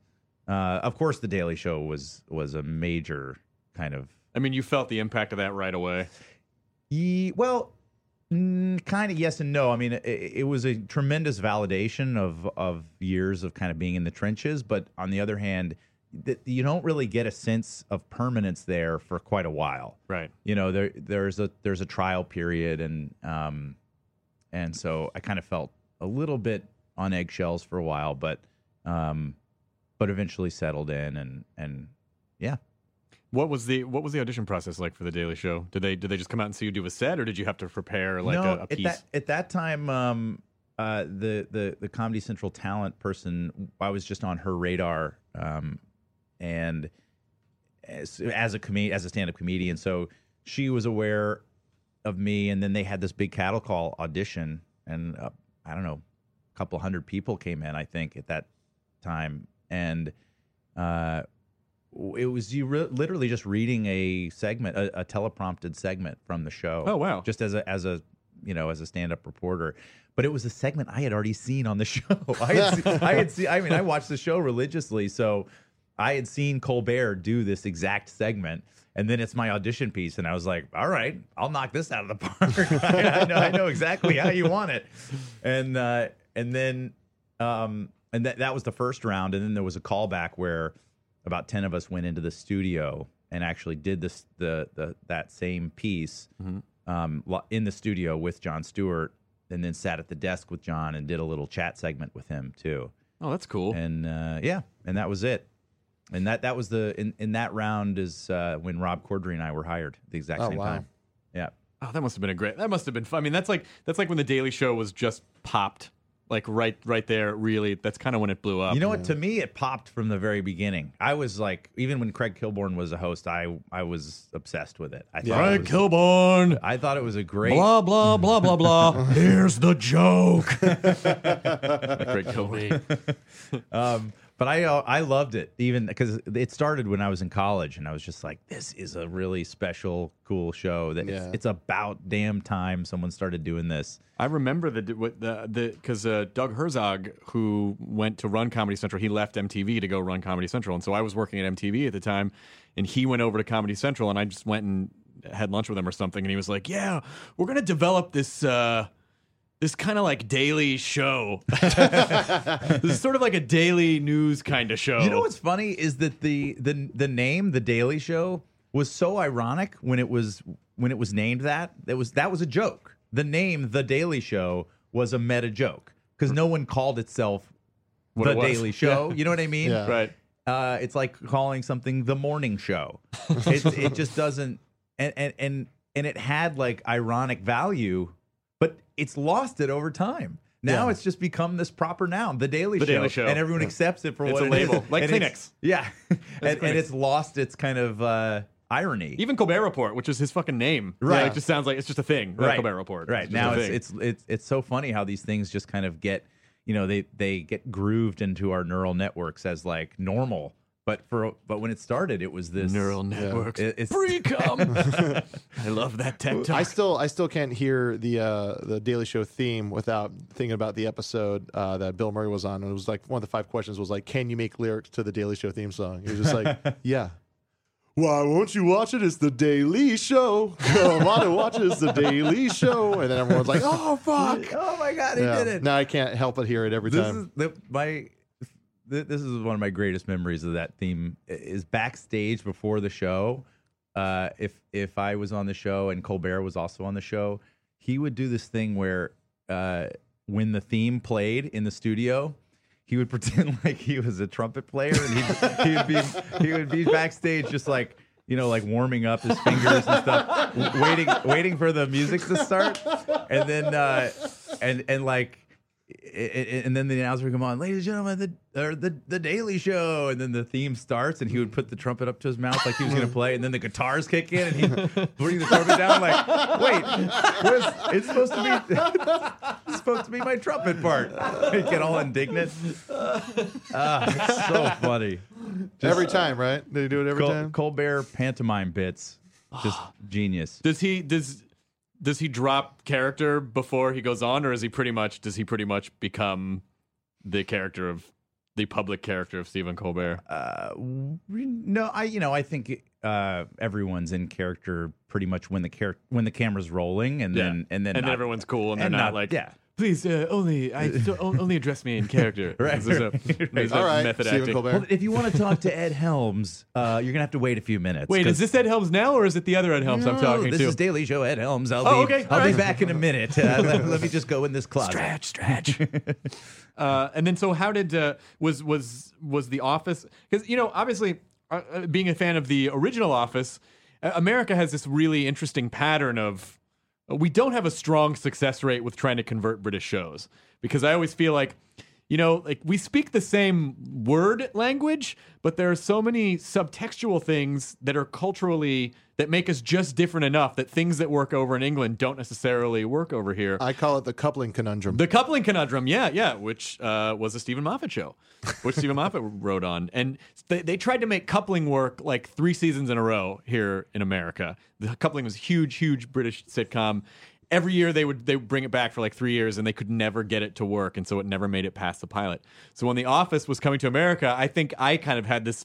uh, of course, the Daily Show was was a major kind of I mean, you felt the impact of that right away. Ye, well, mm, kind of yes and no. I mean, it, it was a tremendous validation of of years of kind of being in the trenches, but on the other hand, you don't really get a sense of permanence there for quite a while. Right. You know, there there's a there's a trial period, and um, and so I kind of felt a little bit on eggshells for a while, but um, but eventually settled in, and and yeah. What was the what was the audition process like for the Daily Show? Did they did they just come out and see you do a set, or did you have to prepare like no, a, a at piece? that at that time, um, uh, the the the Comedy Central talent person, I was just on her radar, um, and as, as a com- as a stand up comedian, so she was aware of me, and then they had this big cattle call audition, and uh, I don't know, a couple hundred people came in, I think, at that time, and uh, it was you re- literally just reading a segment, a, a teleprompted segment from the show. Oh, wow. Just as a as a you know as a stand up reporter, but it was a segment I had already seen on the <laughs> show. I had seen, I had seen. I mean, I watched the show religiously, so I had seen Colbert do this exact segment. And then it's my audition piece, and I was like, "All right, I'll knock this out of the park. I, <laughs> I know, I know exactly how you want it." And uh, and then, um, and that that was the first round, and then there was a callback where about 10 of us went into the studio and actually did this the, the that same piece um, in the studio with Jon Stewart and then sat at the desk with John and did a little chat segment with him too. oh, that's cool. And uh, yeah, and that was it. and that that was the in, in that round is uh, when Rob Corddry and I were hired at the exact Oh, same wow. time. Yeah. Oh, that must have been a great. That must have been fun. I mean, that's like that's like when the Daily Show was just popped, like right right there. Really, that's kind of when it blew up. You know what? To me, it popped from the very beginning. I was like, even when Craig Kilborn was a host, I I was obsessed with it. I thought, Craig it was, Kilborn. I thought it was a great. Blah blah blah blah blah. <laughs> Here's the joke. <laughs> Craig Kilborn. <laughs> Um, but I uh, I loved it even because it started when I was in college, and I was just like, this is a really special, cool show. That Yeah. it's, it's about damn time someone started doing this. I remember the the the because uh, Doug Herzog, who went to run Comedy Central, he left MTV to go run Comedy Central, and so I was working at MTV at the time, and he went over to Comedy Central, and I just went and had lunch with him or something, and he was like, "Yeah, we're gonna develop this." Uh, this kind of like daily show. <laughs> this is sort of like a daily news kind of show. You know what's funny is that the the the name The Daily Show was so ironic when it was when it was named that. That was that was a joke. The name The Daily Show was a meta joke because no one called itself What The it. Daily Show. You know what I mean? Yeah. right? Uh, it's like calling something the morning show. <laughs> It, it just doesn't, and, and and and it had like ironic value, but it's lost it over time. Now Yeah. it's just become this proper noun, the Daily The Show, Daily Show. and everyone accepts it for It's what a it label, is. like And it's- Kleenex. Yeah, <laughs> and, and it's lost its kind of uh, irony. Even Colbert Report, which is his fucking name, Right. It just sounds like it's just a thing. Right. right, Colbert Report. Right just now, it's, it's it's it's so funny how these things just kind of get, you know, they they get grooved into our neural networks as like normal. But for but when it started, it was this neural networks. It- it's- Pre-cum. <laughs> I love that TED talk. I still I still can't hear the uh, the Daily Show theme without thinking about the episode uh, that Bill Murray was on. And it was like one of the five questions was like, "Can you make lyrics to the Daily Show theme song?" He was just like, <laughs> "Yeah." Why won't you watch it? It's the Daily Show. Come on and watch it. It's the Daily Show. And then everyone's like, "Oh fuck!" <laughs> Oh my god, he Yeah. did it! Now I can't help but hear it every this time. is the, my. Th- This is one of my greatest memories of that theme. Is backstage before the show. Uh, if if I was on the show and Colbert was also on the show, he would do this thing where uh, when the theme played in the studio, he would <laughs> pretend like he was a trumpet player, and he'd, he would be he would be backstage just like you know like warming up his fingers and stuff, waiting waiting for the music to start, and then uh, and and like. I- i- And then the announcer would come on, ladies and gentlemen, the or the the Daily Show, and then the theme starts, and he would put the trumpet up to his mouth like he was going to play, and then the guitars kick in, and he'd bring the trumpet down, like, wait, where's, it's supposed to be, <laughs> it's supposed to be my trumpet part. <laughs> He'd get all indignant. Ah, it's so funny. every time, right? They do it every Col- time. Colbert pantomime bits, just <gasps> genius. does he does does he drop character before he goes on, or is he pretty much does he pretty much become the character of the public character of Stephen Colbert? Uh, no, I you know I think uh, everyone's in character pretty much when the char- when the camera's rolling, and then and then and not- everyone's cool, and, and they're not, not- like yeah. Please, uh, only I so, on- only address me in character. <laughs> Right, There's a- <laughs> right, there's All a method Stephen acting. Colbert. Well, if you want to talk to Ed Helms, uh, you're gonna have to wait a few minutes. Wait, 'cause- is this Ed Helms now, or is it the other Ed Helms I'm No, talking this to? is Daily Show Ed Helms. I'll Oh, be, okay, I'll all be right. back in a minute. Uh, let, let me just go in this closet. stretch, stretch. <laughs> uh, and then, so how did uh, was was was the Office? Because you know, obviously, uh, uh, being a fan of the original Office, uh, America has this really interesting pattern of uh, we don't have a strong success rate with trying to convert British shows because I always feel like. You know, like we speak the same word language, but there are so many subtextual things that are culturally that make us just different enough that things that work over in England don't necessarily work over here. I call it the coupling conundrum. The coupling conundrum, yeah, yeah, which uh, was a Steven Moffat show, which Steven Moffat <laughs> wrote on, and they, they tried to make coupling work like three seasons in a row here in America. The coupling was a huge, huge British sitcom. Every year they would they would bring it back for like three years, and they could never get it to work, and so it never made it past the pilot. So when The Office was coming to America, I think I kind of had this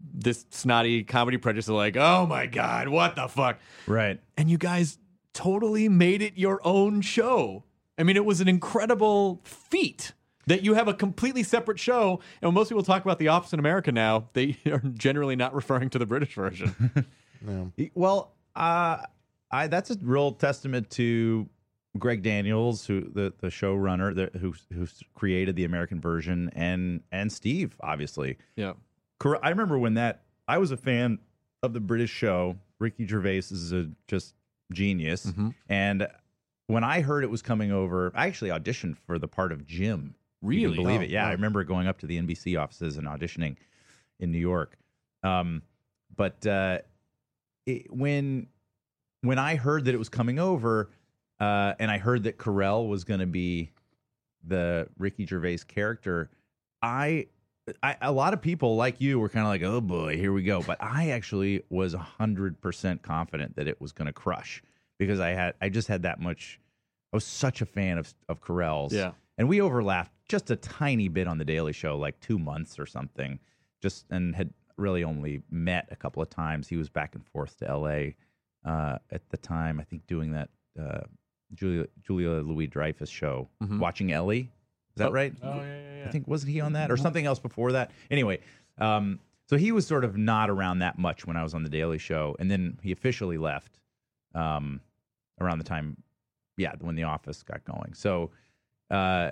this snotty comedy prejudice of like, oh my god, what the fuck, Right. and you guys totally made it your own show. I mean, it was an incredible feat that you have a completely separate show. And when most people talk about The Office in America now, they <laughs> are generally not referring to the British version. <laughs> Well, uh, I that's a real testament to Greg Daniels, who the the showrunner, the, who who created the American version, and and Steve, obviously. yeah. I remember when that I was a fan of the British show. Ricky Gervais is a just genius, Mm-hmm. and when I heard it was coming over, I actually auditioned for the part of Jim. Really? believe Oh, it? Yeah, I remember going up to the NBC offices and auditioning in New York. Um, but uh, it, when when I heard that it was coming over, uh, and I heard that Carell was going to be the Ricky Gervais character, I, I a lot of people like you were kind of like, oh boy, here we go. But I actually was hundred percent confident that it was going to crush because I had I just had that much. I was such a fan of of Carell's. Yeah. and we overlapped just a tiny bit on the Daily Show, like two months or something. Just and had really only met a couple of times. He was back and forth to L.A. Uh, at the time, I think doing that uh, Julia Julia Louis Dreyfus show, watching Ellie. Is that Oh. right? Oh yeah, yeah, yeah. I think wasn't he on that or something else before that? Anyway, um, so he was sort of not around that much when I was on the Daily Show, and then he officially left um, around the time, yeah, when The Office got going. So, uh,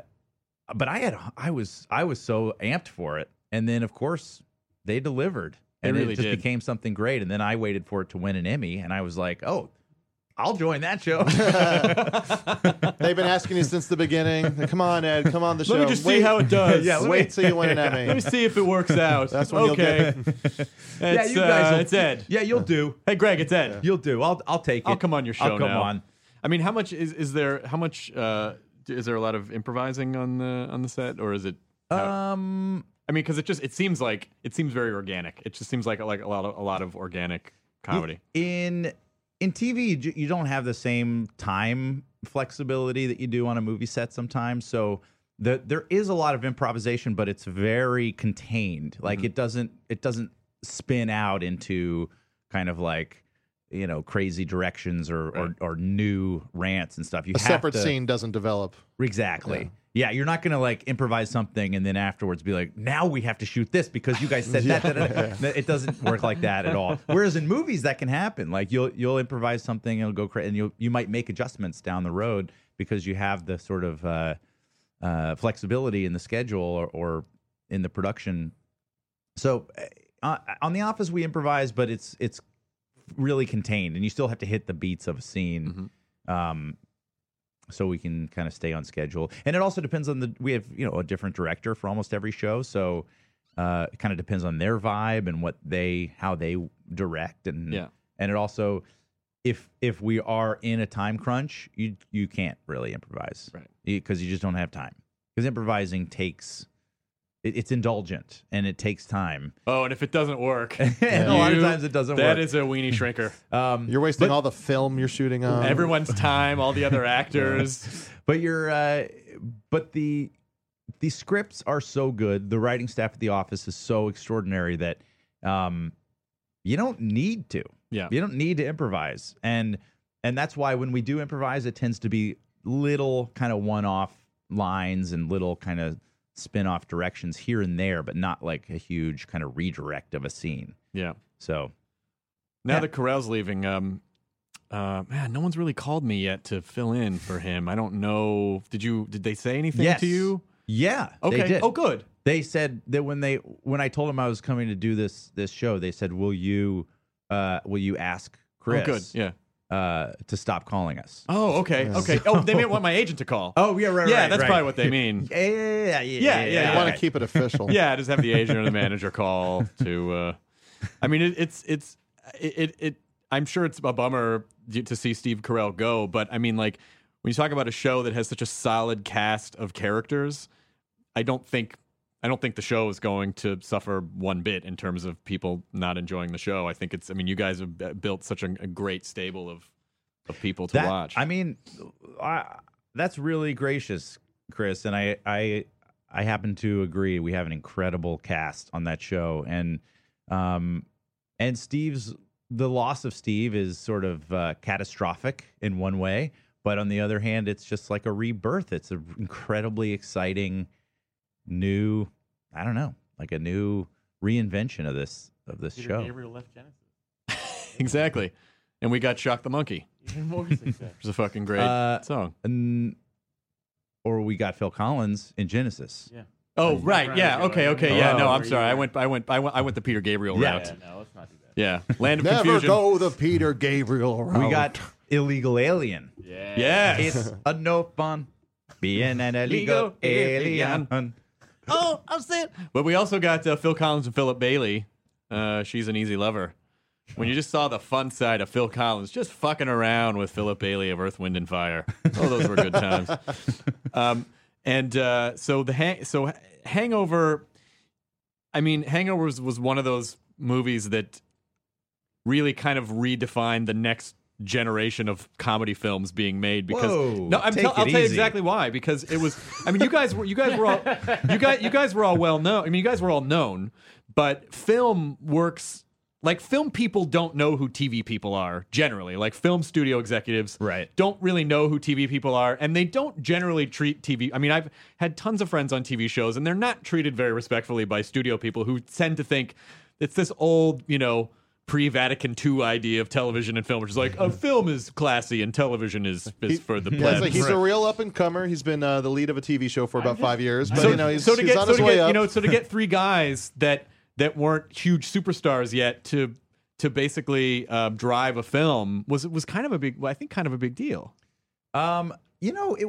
but I had I was I was so amped for it, and then of course they delivered, They and really it just did. became something great. And then I waited for it to win an Emmy, and I was like, oh. I'll join that show. <laughs> They've been asking you since the beginning. Come on, Ed. Come on the show. Let me just wait, see how it does. <laughs> Yeah, let me- wait till you win an <laughs> Emmy. Let me see if it works out. That's when you'll okay. get yeah, you guys. uh, will- it's Ed. Yeah, you'll do. Hey, Greg, it's Ed. You'll do. I'll I'll take it. I'll come on your show I'll come now. on. I mean, how much is is there? How much uh, is there a lot of improvising on the on the set, or is it? Um, I mean, because it just it seems like it seems very organic. It just seems like like a lot of a lot of organic comedy. in in TV, you don't have the same time flexibility that you do on a movie set sometimes. So the, there is a lot of improvisation, but it's very contained. Like Mm-hmm. it doesn't it doesn't spin out into kind of like you know crazy directions or or, or new rants and stuff. You a separate to- scene doesn't develop. Exactly. Yeah. You're not gonna like improvise something and then afterwards be like, now we have to shoot this because you guys said that. da, da." <laughs> It doesn't work like that at all. Whereas in movies, that can happen. Like you'll you'll improvise something, it'll go crazy, and you you might make adjustments down the road because you have the sort of uh, uh, flexibility in the schedule or, or in the production. So uh, on The Office, we improvise, but it's it's really contained, and you still have to hit the beats of a scene. Um, so we can kind of stay on schedule. And it also depends on the we have you know a different director for almost every show, so uh, it kind of depends on their vibe and what they how they direct and Yeah. and it also if if we are in a time crunch, you you can't really improvise, Right. Because you just don't have time. Because improvising takes it, it's indulgent and it takes time. Oh, and if it doesn't work, and <laughs> a lot of times it doesn't That work. is a weenie <laughs> shrinker. um, You're wasting all the film you're shooting on. Everyone's <laughs> time, all the other actors. but you're uh but the the scripts are so good the writing staff at the office is so extraordinary that um you don't need to Yeah. you don't need to improvise and and that's why when we do improvise it tends to be little kind of one-off lines and little kind of spin-off directions here and there but not like a huge kind of redirect of a scene Yeah. so Now Yeah. that Carell's leaving, um, uh, man, no one's really called me yet to fill in for him. I don't know. Did you? Did they say anything yes to you? yeah Okay. they did. Oh, good. they said that when they when I told them I was coming to do this this show, they said, "Will you uh will you ask Chris Oh, good. Yeah. Uh to stop calling us?" Oh, okay. Okay. Oh, they may want my <laughs> agent to call. Oh, yeah, right, yeah, right, that's right. probably what they mean. <laughs> Yeah, yeah, yeah, yeah, Yeah, yeah, I want to keep it official. yeah, just have the agent or the <laughs> manager call to. Uh, I mean, it, it's it's it, it it. I'm sure it's a bummer to see Steve Carell go, but I mean, like when you talk about a show that has such a solid cast of characters, I don't think I don't think the show is going to suffer one bit in terms of people not enjoying the show. I think it's. I mean, you guys have built such a, a great stable of of people to That- watch. I mean, I, that's really gracious, Chris, and I I I happen to agree. We have an incredible cast on that show, and um and Steve's the loss of Steve is sort of uh, catastrophic in one way, but on the other hand, it's just like a rebirth. It's an incredibly exciting new. I don't know, like a new reinvention of this of this Peter show. Gabriel left Genesis. <laughs> exactly, and we got Shock the Monkey, Even more success. <laughs> which is a fucking great Uh, song. and or we got Phil Collins in Genesis. Yeah. Oh right, yeah, okay, okay, yeah. No, Oh. I'm sorry. I went, I went, I went, I went the Peter Gabriel Yeah. route. Yeah, no, let's not do that. Yeah, Land of Never Confusion. go the Peter Gabriel route. We got illegal alien. Yeah. Yes. It's a no fun being an <laughs> illegal alien. Oh, I'm saying. But we also got uh, Phil Collins and Philip Bailey. Uh, she's an easy lover. When you just saw the fun side of Phil Collins just fucking around with Philip Bailey of Earth, Wind, and Fire. Oh, those were good <laughs> times. Um, and uh, so the hang- so Hangover. I mean, Hangover was, was one of those movies that really kind of redefined the next generation of comedy films being made because Whoa, no I'm tell, I'll tell you exactly why because it was I mean you guys were you guys were all you guys you guys were all well known I mean you guys were all known but film works like film people don't know who TV people are generally like film studio executives Right. don't really know who TV people are and they don't generally treat TV I mean I've had tons of friends on TV shows and they're not treated very respectfully by studio people who tend to think it's this old you know pre-Vatican II idea of television and film which is like a film is classy and television is, is for the Yeah, plebs it's like he's a real up and comer. He's been uh, the lead of a TV show for about five years, but so, you know he's, so to he's get on so his to way get up. you know so to get three guys that that weren't huge superstars yet to to basically uh, drive a film was was kind of a big I think kind of a big deal. Um, you know, it.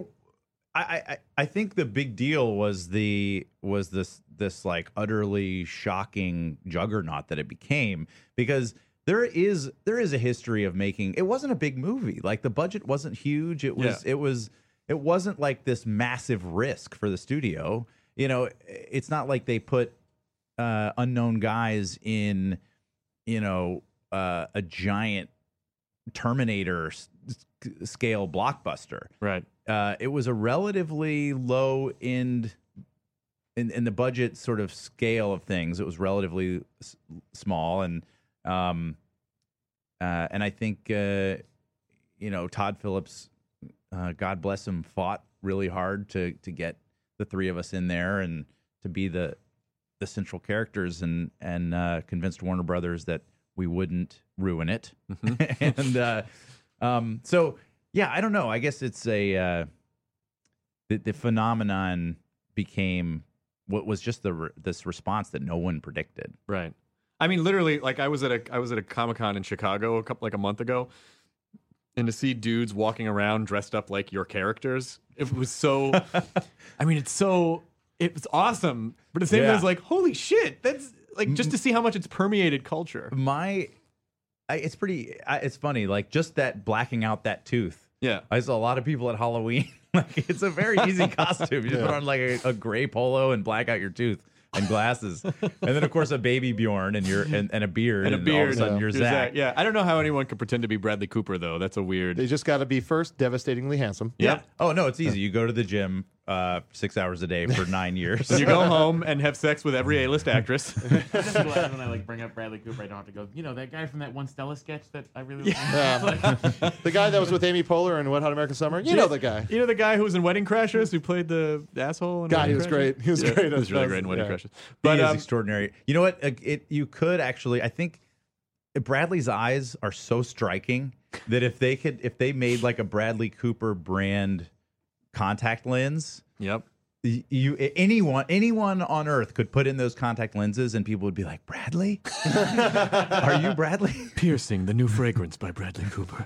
I, I I think the big deal was the was this this like utterly shocking juggernaut that it became because there is there is a history of making it wasn't a big movie like the budget wasn't huge it was Yeah. it was it wasn't like this massive risk for the studio you know it's not like they put uh unknown guys in you know uh, a giant terminator s- scale blockbuster Right. uh, it was a relatively low end in, in the budget sort of scale of things. It was relatively s- small, and um, uh, and I think uh, you know Todd Phillips, uh, God bless him, fought really hard to to get the three of us in there and to be the the central characters and and uh, convinced Warner Brothers that we wouldn't ruin it. <laughs> and uh, um, so yeah, I don't know. I guess it's a uh, the, the phenomenon became what was just the re- this response that no one predicted. Right. I mean, literally, like I was at a I was at a Comic Con in Chicago a couple like a month ago, and to see dudes walking around dressed up like your characters, it was so. <laughs> I mean, it's so it was awesome, but at the same time, Yeah. it's like holy shit, that's like just to see how much it's permeated culture. My, I, it's pretty. I, it's funny, like just that blacking out that tooth. Yeah. I saw a lot of people at Halloween. <laughs> like it's a very easy <laughs> costume. You just put on like a, a gray polo and black out your tooth and glasses, and then of course a baby Bjorn and your and, and a beard And a all beard. of a sudden Yeah. you're You're Zach. Zach. Yeah, I don't know how anyone could pretend to be Bradley Cooper though. That's a weird. They just got to be first devastatingly handsome. Yeah. Oh no, it's easy. You go to the gym uh, six hours a day for <laughs> nine years. You go <laughs> home and have sex with every A-list actress. I'm just glad when I like bring up Bradley Cooper, I don't have to go. You know that guy from that one Stella sketch that I really. Yeah. <laughs> the guy that was with Amy Poehler in Wet Hot American Summer. You know the guy. You know the guy who was in Wedding Crashers who played the asshole. In God, Wedding he was Crashers? great. He was Yeah, great He was really great in Wedding Yeah. Crashers. But But he is um, extraordinary. You know what? Uh, It you could actually. I think Bradley's eyes are so striking that if they could, if they made like a Bradley Cooper brand contact lens, yep. you anyone anyone on Earth could put in those contact lenses, and people would be like, "Bradley, <laughs> are you Bradley?" Piercing, the new fragrance by Bradley Cooper.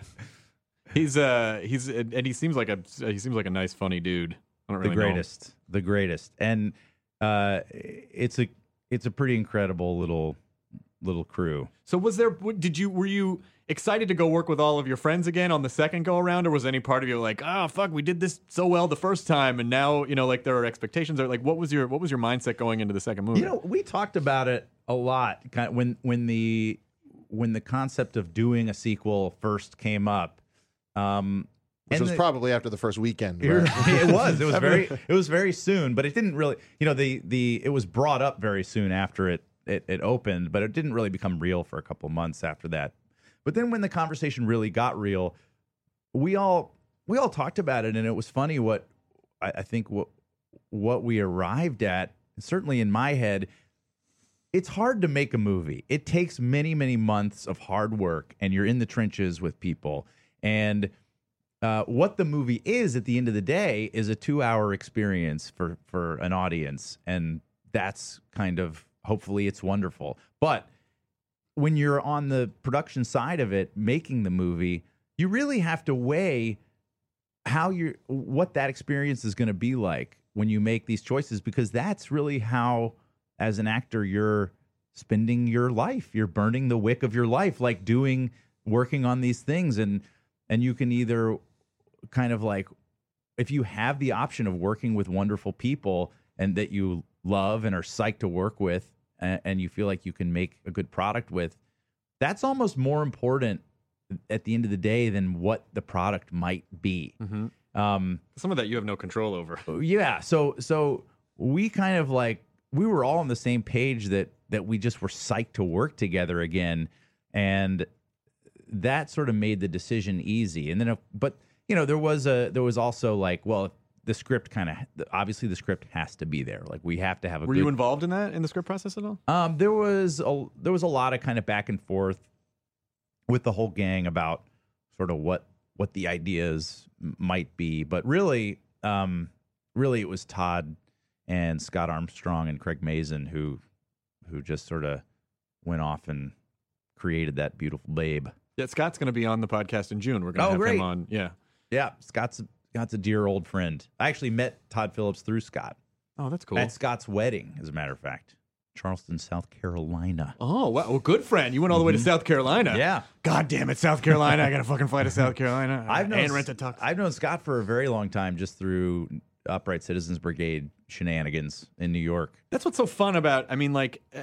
He's uh he's and he seems like a he seems like a nice funny dude. I don't the really know him. greatest, the greatest, and uh, it's a it's a pretty incredible little little crew. So was there did you were you excited to go work with all of your friends again on the second go around or was any part of you like, "Oh, fuck, we did this so well the first time and now, you know, like there are expectations or like what was your what was your mindset going into the second movie? You know, we talked about it a lot kind of when when the when the concept of doing a sequel first came up. Um, Which and was the- probably after the first weekend. it was. It was <laughs> very. It was very soon, but it didn't really. You know, the the it was brought up very soon after it it, it opened, but it didn't really become real for a couple months after that. But then when the conversation really got real, we all we all talked about it, and it was funny what I, I think what what we arrived at. Certainly in my head, it's hard to make a movie. It takes many, many months of hard work, and you're in the trenches with people. And uh, what the movie is at the end of the day is a two-hour experience for for an audience, and that's kind of hopefully it's wonderful. But when you're on the production side of it, making the movie, you really have to weigh how you what that experience is going to be like when you make these choices because that's really how as an actor you're spending your life you're burning the wick of your life like doing working on these things and and you can either kind of like if you have the option of working with wonderful people and that you love and are psyched to work with and, and you feel like you can make a good product with that's almost more important at the end of the day than what the product might be. Um Some of that you have no control over. <laughs> yeah so so we kind of like we were all on the same page that that we just were psyched to work together again and that sort of made the decision easy. And then if, but you know there was a there was also like well the script kind of obviously the script has to be there like we have to have a Were good, you involved in that in the script process at all? um, there was a there was a lot of kind of back and forth with the whole gang about sort of what what the ideas might be, but really, um, really it was Todd and Scott Armstrong and Craig Mazin who who just sort of went off and created that beautiful babe. Yeah, Scott's going to be on the podcast in June. We're going to Oh, have great. him on. Yeah. Yeah, Scott's Scott's a dear old friend. I actually met Todd Phillips through Scott Oh, that's cool. at Scott's wedding, as a matter of fact, Charleston, South Carolina. Oh, wow. Well, good friend. You went all the way to South Carolina. Mm-hmm. Yeah. God damn it, South Carolina. I got to fucking fly to South Carolina. <laughs> I've known and rent a tux. I've known Scott for a very long time, just through Upright Citizens Brigade shenanigans in New York. That's what's so fun about. I mean, like, uh,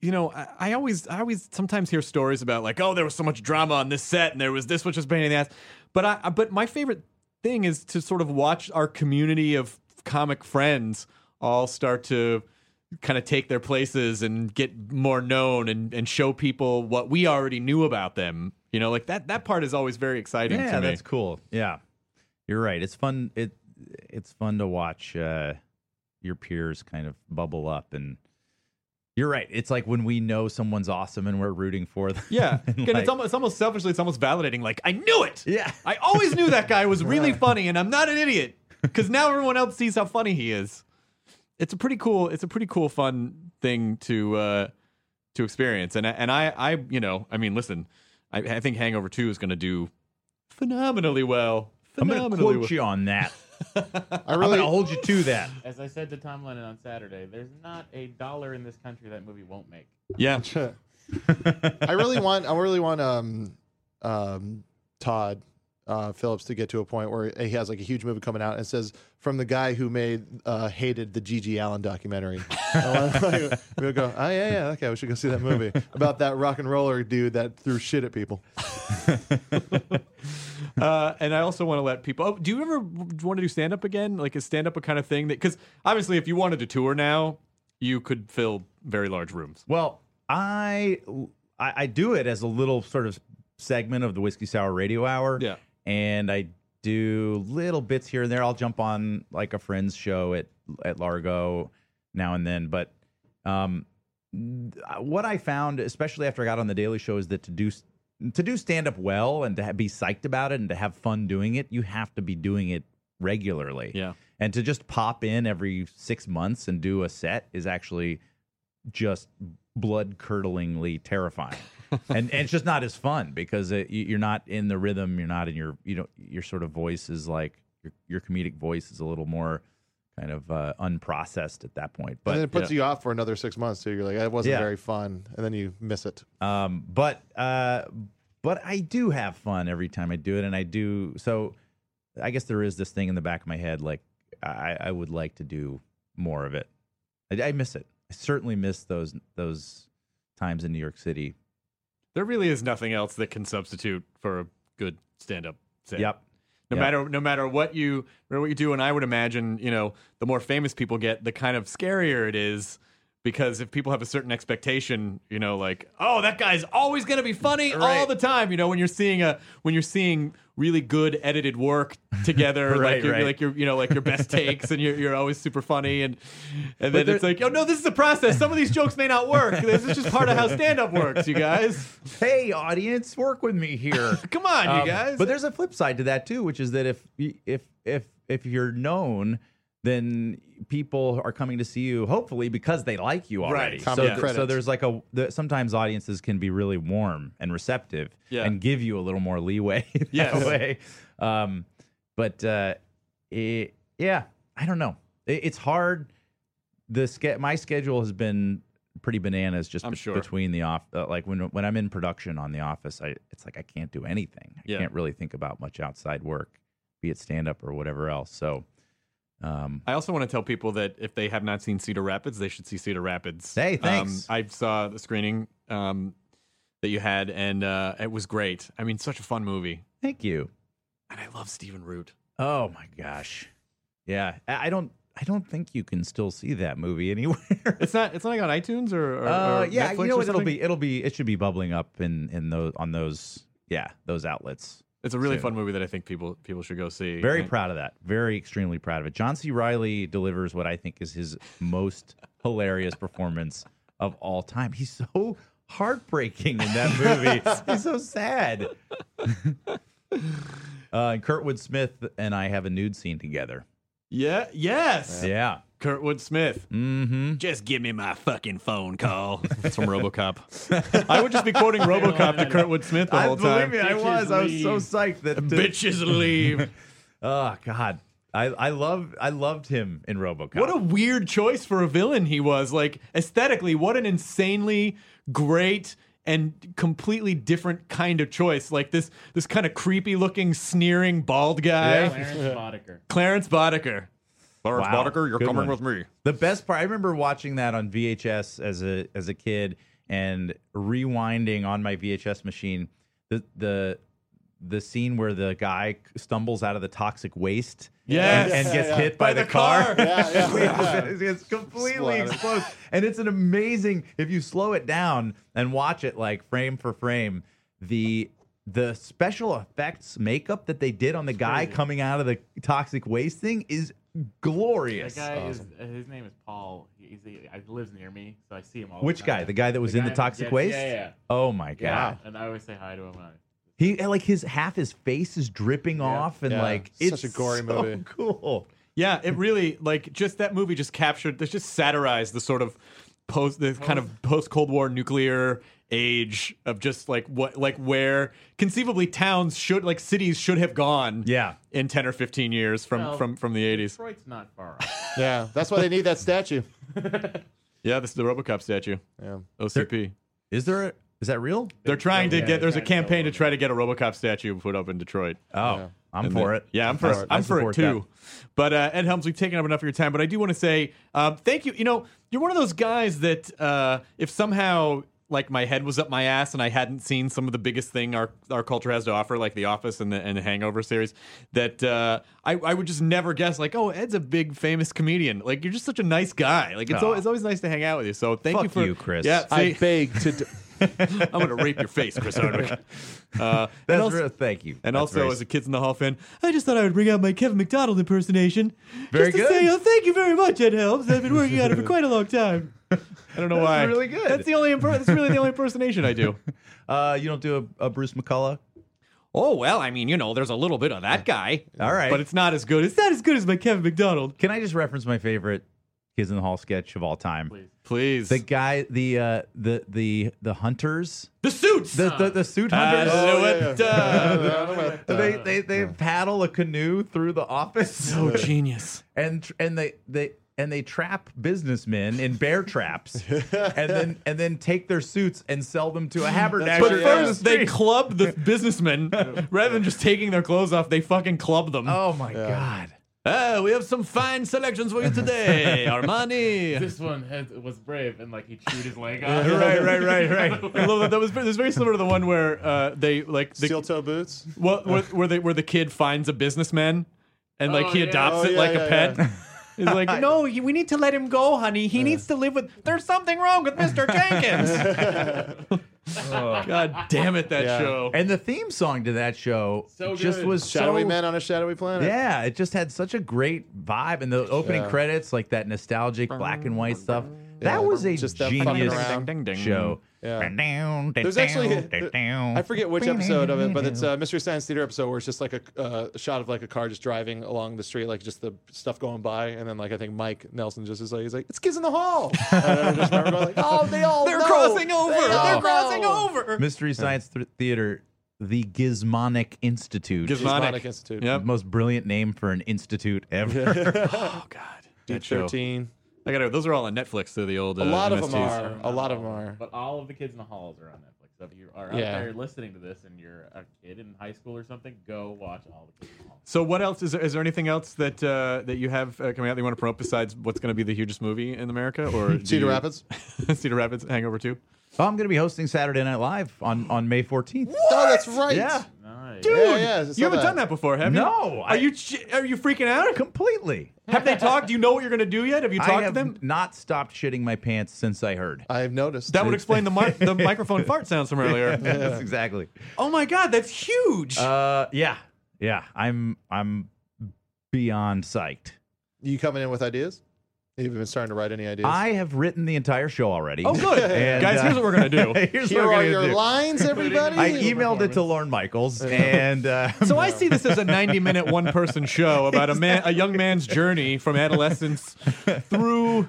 you know, I, I always, I always sometimes hear stories about like, oh, there was so much drama on this set, and there was this which was pain in the ass. But I- but my favorite thing is to sort of watch our community of comic friends all start to kind of take their places and get more known and, and show people what we already knew about them. You know, like that that part is always very exciting Yeah, to me. that's cool. Yeah, you're right. It's fun. It it's fun to watch uh, your peers kind of bubble up, and you're right. It's like when we know someone's awesome and we're rooting for them. Yeah, <laughs> And, and like- it's almost it's almost selfishly, it's almost validating. Like I knew it. Yeah. I always knew that guy was really <laughs> funny, and I'm not an idiot because now everyone else sees how funny he is. It's a pretty cool. It's a pretty cool, fun thing to uh, to experience. And I- and I I you know I mean listen, I, I think Hangover Two is going to do phenomenally well. I'm going to quote well. you on that. <laughs> I I'm really, going to hold you to that. As I said to Tom Lennon on Saturday, there's not a dollar in this country that movie won't make. Yeah, I really want, I really want, um, um, Todd uh, Phillips to get to a point where he has like a huge movie coming out and it says from the guy who made uh, hated the GG Allin documentary. <laughs> <laughs> We'll go, oh yeah, yeah, okay, we should go see that movie about that rock and roller dude that threw shit at people. <laughs> uh, and I also want to let people. Oh, do you ever want to do stand up again? Like, is stand up a kind of thing that? Because obviously, if you wanted to tour now, you could fill very large rooms. Well, I, I I do it as a little sort of segment of the whiskey sour radio hour. Yeah. and I do little bits here and there. I'll jump on like a friend's show at at Largo now and then, but um, what I found, especially after I got on the Daily Show, is that to do to do stand up well and to ha- be psyched about it and to have fun doing it, you have to be doing it regularly. Yeah. and to just pop in every six months and do a set is actually just blood curdlingly terrifying. <laughs> and, and it's just not as fun because it, you- you're not in the rhythm. You're not in your, you know, your sort of voice is like your, your comedic voice is a little more kind of uh, unprocessed at that point. But and then it puts you off for another six months too. You're like, it wasn't Yeah. very fun, and then you miss it. Um, but uh, but I do have fun every time I do it, and I do. So I guess there is this thing in the back of my head, like I, I would like to do more of it. I, I miss it. I certainly miss those those times in New York City. There really is nothing else that can substitute for a good stand up set. Yep. No matter no matter what you no matter what you do, and I would imagine, you know, the more famous people get, the kind of scarier it is because if people have a certain expectation, you know, like oh that guy's always going to be funny all the time, you know, when you're seeing a when you're seeing really good edited work together, <laughs> Right, like you're, right. like your you know like your best takes, and you're you're always super funny, and and then there- it's like oh no, this is a process. Some of these jokes may not work. This is just part of how stand up works, you guys. Hey, audience, work with me here. <laughs> Come on, Um, you guys. But there's a flip side to that too, which is that if if if if you're known, then people are coming to see you hopefully because they like you already. Right. So, Common th- so there's like a the, sometimes audiences can be really warm and receptive Yeah. and give you a little more leeway <laughs> that Yes. way. Um, but uh, it, yeah, I don't know. It, it's hard. The ske- my schedule has been pretty bananas just be- sure. between the off uh, like when when I'm in production on the office I it's like I can't do anything. I Yeah. can't really think about much outside work, be it stand up or whatever else. So um I also want to tell people that if they have not seen Cedar Rapids, they should see Cedar Rapids. Hey, thanks. Um, I saw the screening um, that you had, and uh, it was great. I mean, such a fun movie, thank you. and I love Stephen Root. Oh my gosh. Yeah, I don't I don't think you can still see that movie <laughs> anywhere. It's not. It's not like on iTunes or, or, uh, or yeah, Netflix you know what? It'll be it'll be it should be bubbling up in in those on those yeah, those outlets. It's a really fun movie that I think people people should go see. Very And- proud of that. Very extremely proud of it. John C. Reilly delivers what I think is his most hilarious performance of all time. He's so heartbreaking in that movie. <laughs> He's so sad. uh, and Kurtwood Smith and I have a nude scene together. Yeah. Yes. Yeah. Kurtwood Smith. Mm-hmm. Just give me my fucking phone call. <laughs> That's from RoboCop. <laughs> I would just be quoting RoboCop to Kurtwood Smith the whole time. I was. I was so psyched that Bitches leave. <laughs> Oh God. I, I love I loved him in RoboCop. What a weird choice for a villain he was. Like aesthetically, what an insanely great and completely different kind of choice. Like this this kind of creepy looking, sneering, bald guy. Clarence Boddicker. Clarence Boddicker. Clarence Wow. Boddicker, you're Good coming one. with me. The best part, I remember watching that on VHS as a as a kid and rewinding on my VHS machine the the the scene where the guy stumbles out of the toxic waste Yes. and, and gets Yeah, yeah. hit by, By the, the car. car. Yeah, yeah, <laughs> yeah. it's, it's completely Splatter. exploded. And it's an amazing if you slow it down and watch it like frame for frame, the the special effects makeup that they did on the guy coming out of the toxic waste thing is glorious. That guy is uh, his name is Paul. He's he lives near me, so I see him all. Which the time. guy? The guy that was in the toxic yeah, waste? Yeah, yeah. Oh my yeah. god. And I always say hi to him. When I, He like his half his face is dripping off and Yeah. like Such it's a gory so movie. <laughs> Cool. Yeah, it really like just that movie just captured, there's just satirized the sort of post, the kind of post Cold War nuclear age of just like what, like where conceivably towns should, like cities should have gone. Yeah. in ten or fifteen years from Well, from from the eighties. Detroit's not far off. <laughs> Yeah, that's why they need that statue. <laughs> Yeah, this is the RoboCop statue. Yeah. OCP. Is there a, is that real? They're trying to Yeah, get. There's a they're to campaign to try to get a RoboCop statue put up in Detroit. Oh, I'm And for the- it. Yeah, I'm for I- it. I I'm for it support too. But uh, Ed Helms, we've taken up enough of your time. But I do want to say um, thank you. You know, you're one of those guys that uh, if somehow like my head was up my ass and I hadn't seen some of the biggest thing our our culture has to offer, like The Office and the and the Hangover series, that uh, I I would just never guess. Like, oh, Ed's a big famous comedian. Like, you're just such a nice guy. Like, it's Aw. always, it's always nice to hang out with you. So thank you Fuck for you, Chris. Yeah, I see, beg to. D- <laughs> I'm gonna rape your face, Chris Hardwick. <laughs> Uh, and That's also- real, thank you. and That's also, very- as a Kids in the Hall fan, I just thought I would bring out my Kevin McDonald impersonation. Very just to good. say, oh, thank you very much, Ed Helms. I've been working on it for quite a long time. I don't know That's why. really good. That's the only. Imper- that's really the only impersonation I do. <laughs> uh, you don't do a, a Bruce McCulloch. Oh well, I mean, you know, there's a little bit of that guy. All right. but it's not as good. It's not as good as my Kevin McDonald. Can I just reference my favorite Kids in the Hall sketch of all time? Please. Please, The guy, the uh, the the the hunters, the suits. the the, the suit hunters. Oh, yeah, yeah. uh, they they they paddle a canoe through the office. so genius. and and they they and they trap businessmen in bear traps, <laughs> and then and then take their suits and sell them to a haberdasher. But Sure, down the first, they club the businessmen <laughs> rather than just taking their clothes off. They fucking club them. Oh my god! Ah, we have some fine selections for you today, <laughs> Armani. This one had, was brave and like he chewed his leg <laughs> off. right, right, right, right. <laughs> I love that. That was very, this very similar to the one where uh, they like the, Steel toe boots. well, where, where they where the kid finds a businessman and like Oh, he yeah. adopts Oh, it yeah, like yeah, a pet. yeah. He's like, no, he- we need to let him go, honey. He needs to live with. There's something wrong with Mr. Jenkins. God damn it, that Yeah. show. And the theme song to that show So just good. was Shadowy so Man on a shadowy planet. Yeah, it just had such a great vibe, and the opening Yeah. credits, like that nostalgic black and white stuff. That was a just them fucking genius around. Ding, ding, ding. show. Yeah. There's actually, I forget which episode of it, but it's a <laughs> Mystery Science Theater episode where it's just like a, uh, a shot of like a car just driving along the street, like just the stuff going by, and then like I think Mike Nelson just is like, he's like, "It's kids in the hall." <laughs> and I just remember going like, "Oh, they all They're know. crossing over. They all They're crossing over. Mystery Science Th- Theater, the Gizmonic Institute. Gizmonic. Gizmonic Institute. Yep. Most brilliant name for an institute ever. <laughs> Oh God. That show. Thirteen. I got to Those are all on Netflix. They're the old. Uh, A lot of them are. A lot of them are. But all of the kids in the halls are on Netflix. So if you are out Yeah. there listening to this and you're a kid in high school or something, go watch all the kids in the halls. So what else is there? Is there anything else that uh, that you have uh, coming out that you want to promote besides what's going to be the hugest movie in America or <laughs> do Cedar you- Rapids. <laughs> Cedar Rapids Hangover Two? oh, I'm going to be hosting Saturday Night Live on, on May 14th. Oh, that's right. Yeah, Nice. Dude, Yeah, yeah, I saw you haven't that. done that before, have you? No, Are I- you ch- are you freaking out? completely. <laughs> Have they talked? Do you know what you're going to do yet? Have you I talked to have them? not stopped shitting my pants since I heard. I've noticed. That would explain the mi- the <laughs> microphone fart sounds from earlier. <laughs> Yes, exactly. Oh my god, that's huge. Uh, yeah, yeah. I'm I'm beyond psyched. you coming in with ideas? Have you been starting to write any ideas? I have written the entire show already. oh good, <laughs> And, guys. uh, Here's what we're gonna do. <laughs> here's Here what we're are gonna your do. lines, <laughs> everybody. I emailed it to Lorne Michaels, and uh, So I see this as a 90 minute one person show about a man, a young man's journey from adolescence through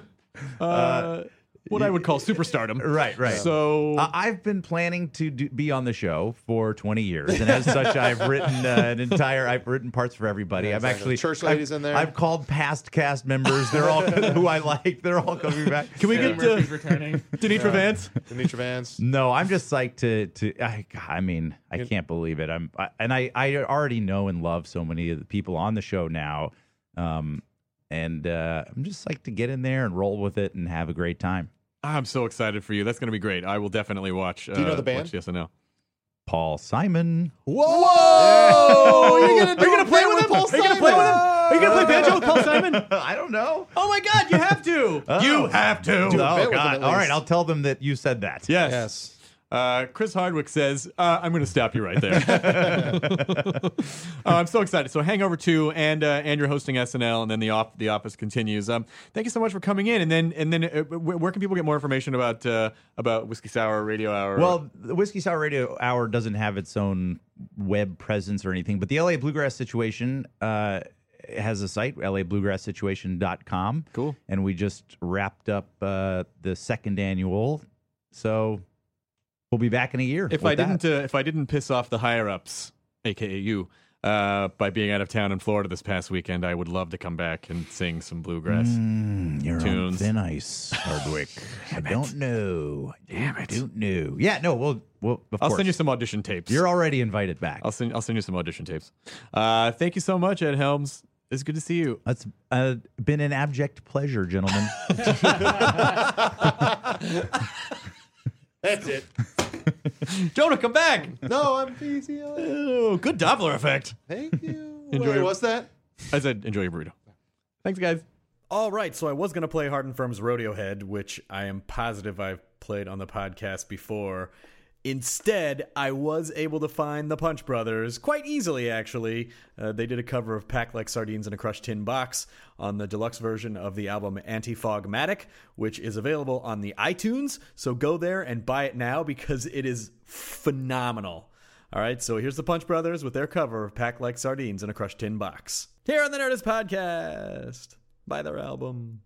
uh, what I would call superstardom. <laughs> right, right. So Uh, I've been planning to do, be on the show for 20 years, and as <laughs> such, I've written uh, an entire. I've written parts for everybody. Yeah, I've actually Church I've- ladies in there. I've called past cast members. They're all <laughs> who I like. They're all coming back. can we Eddie get to returning. Danitra Vance? Demetra Vance. No, I'm just psyched to to. I, I mean, I can't believe it. I'm I, and I I already know and love so many of the people on the show now, um, and uh, I'm just psyched to get in there and roll with it and have a great time. I'm so excited for you. That's going to be great. I will definitely watch. Uh, you know the band? Watch yes and no. Paul Simon. Whoa! You're gonna, Are you going to play with him? Paul Are you going to play with him? Are you going to play banjo with Paul Simon? <laughs> I don't know. Oh my God! You have to. <laughs> You have to. Do Oh bit with him God! All right. I'll tell them that you said that. Yes. Yes. Uh, Chris Hardwick says, uh, I'm going to stop you right there. <laughs> uh, I'm so excited. So, Hangover 2, and uh, and you're hosting SNL, and then the off- the office continues. Um, thank you so much for coming in. And then and then uh, where, where can people get more information about uh, about Whiskey Sour Radio Hour? Well, the Whiskey Sour Radio Hour doesn't have its own web presence or anything, but the LA Bluegrass Situation uh, has a site, labluegrasssituation.com. Cool. And we just wrapped up uh, the second annual. So we'll be back in a year. if I that. didn't uh, if I didn't piss off the higher ups, aka you. Uh, by being out of town in Florida this past weekend, I would love to come back and sing some bluegrass. Mm, you're on tunes. thin ice, Hardwick. <laughs> I don't know. Damn it. don't know. Yeah, no, we'll, I'll course. send you some audition tapes. You're already invited back. I'll send I'll send you some audition tapes. Uh, thank you so much, Ed Helms. It's good to see you. That's uh, been an abject pleasure, gentlemen. <laughs> <laughs> That's it. <laughs> Jonah, come back. No, I'm easy. Oh, good Doppler effect. Thank you. <laughs> Enjoy Wait, your- what's that? I said enjoy your burrito. Thanks, guys. All right, so I was going to play Hard 'n Phirm's Rodeo Head, which I am positive I've played on the podcast before. Instead, I was able to find the Punch Brothers quite easily, actually. Uh, they did a cover of Pack Like Sardines in a Crushed Tin Box on the deluxe version of the album Anti-Fogmatic, which is available on the iTunes. So go there and buy it now because it is phenomenal. All right, so here's the Punch Brothers with their cover of Pack Like Sardines in a Crushed Tin Box. Here on the Nerdist Podcast. Buy their album.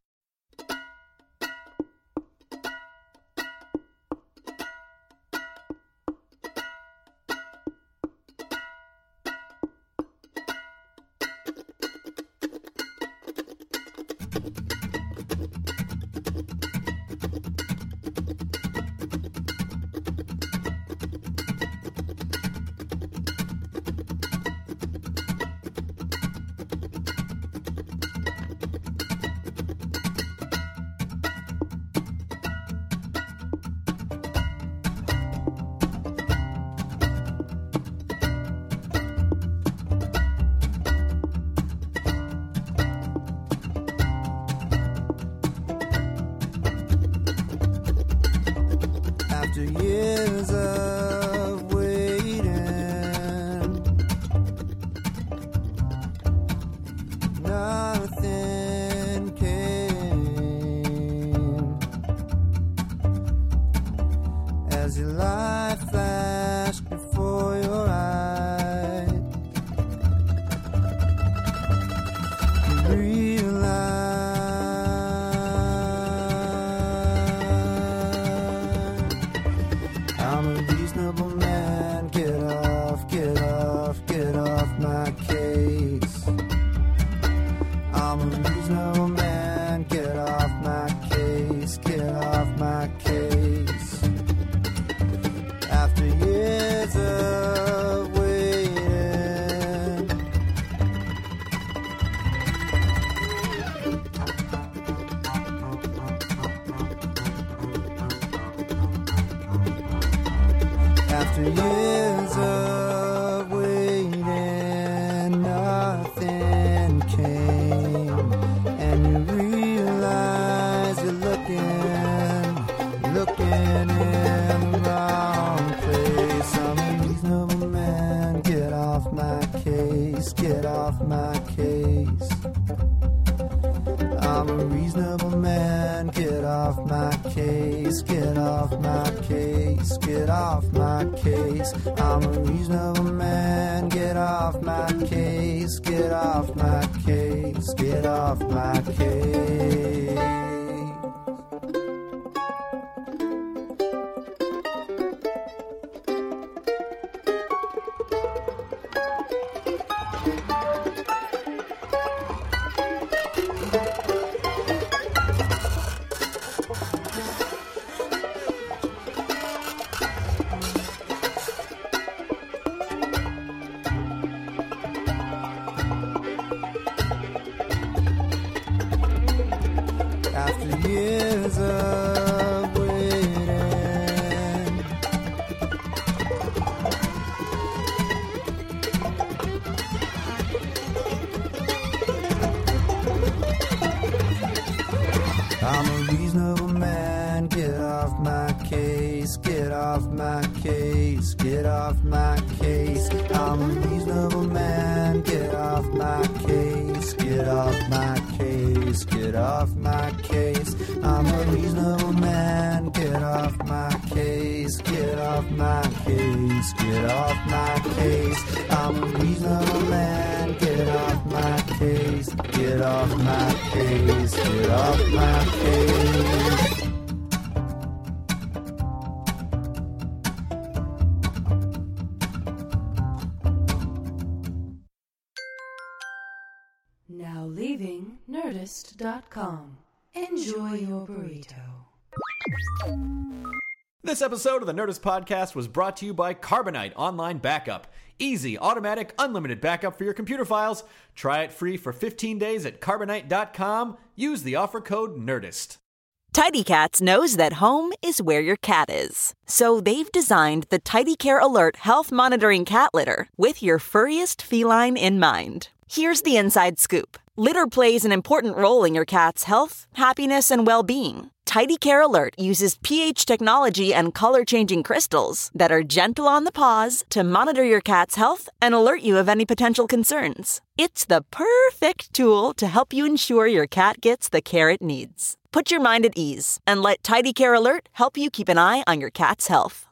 Off my case. Get off my case. Get off my case. This episode of the Nerdist Podcast was brought to you by Carbonite Online Backup. Easy, automatic, unlimited backup for your computer files. Try it free for 15 days at carbonite.com. Use the offer code NERDIST. Tidy Cats knows that home is where your cat is. So they've designed the Tidy Care Alert health monitoring cat litter with your furriest feline in mind. Here's the inside scoop litter plays an important role in your cat's health, happiness, and well being. Tidy Care Alert uses pH technology and color changing crystals that are gentle on the paws to monitor your cat's health and alert you of any potential concerns. It's the perfect tool to help you ensure your cat gets the care it needs. Put your mind at ease and let Tidy Care Alert help you keep an eye on your cat's health.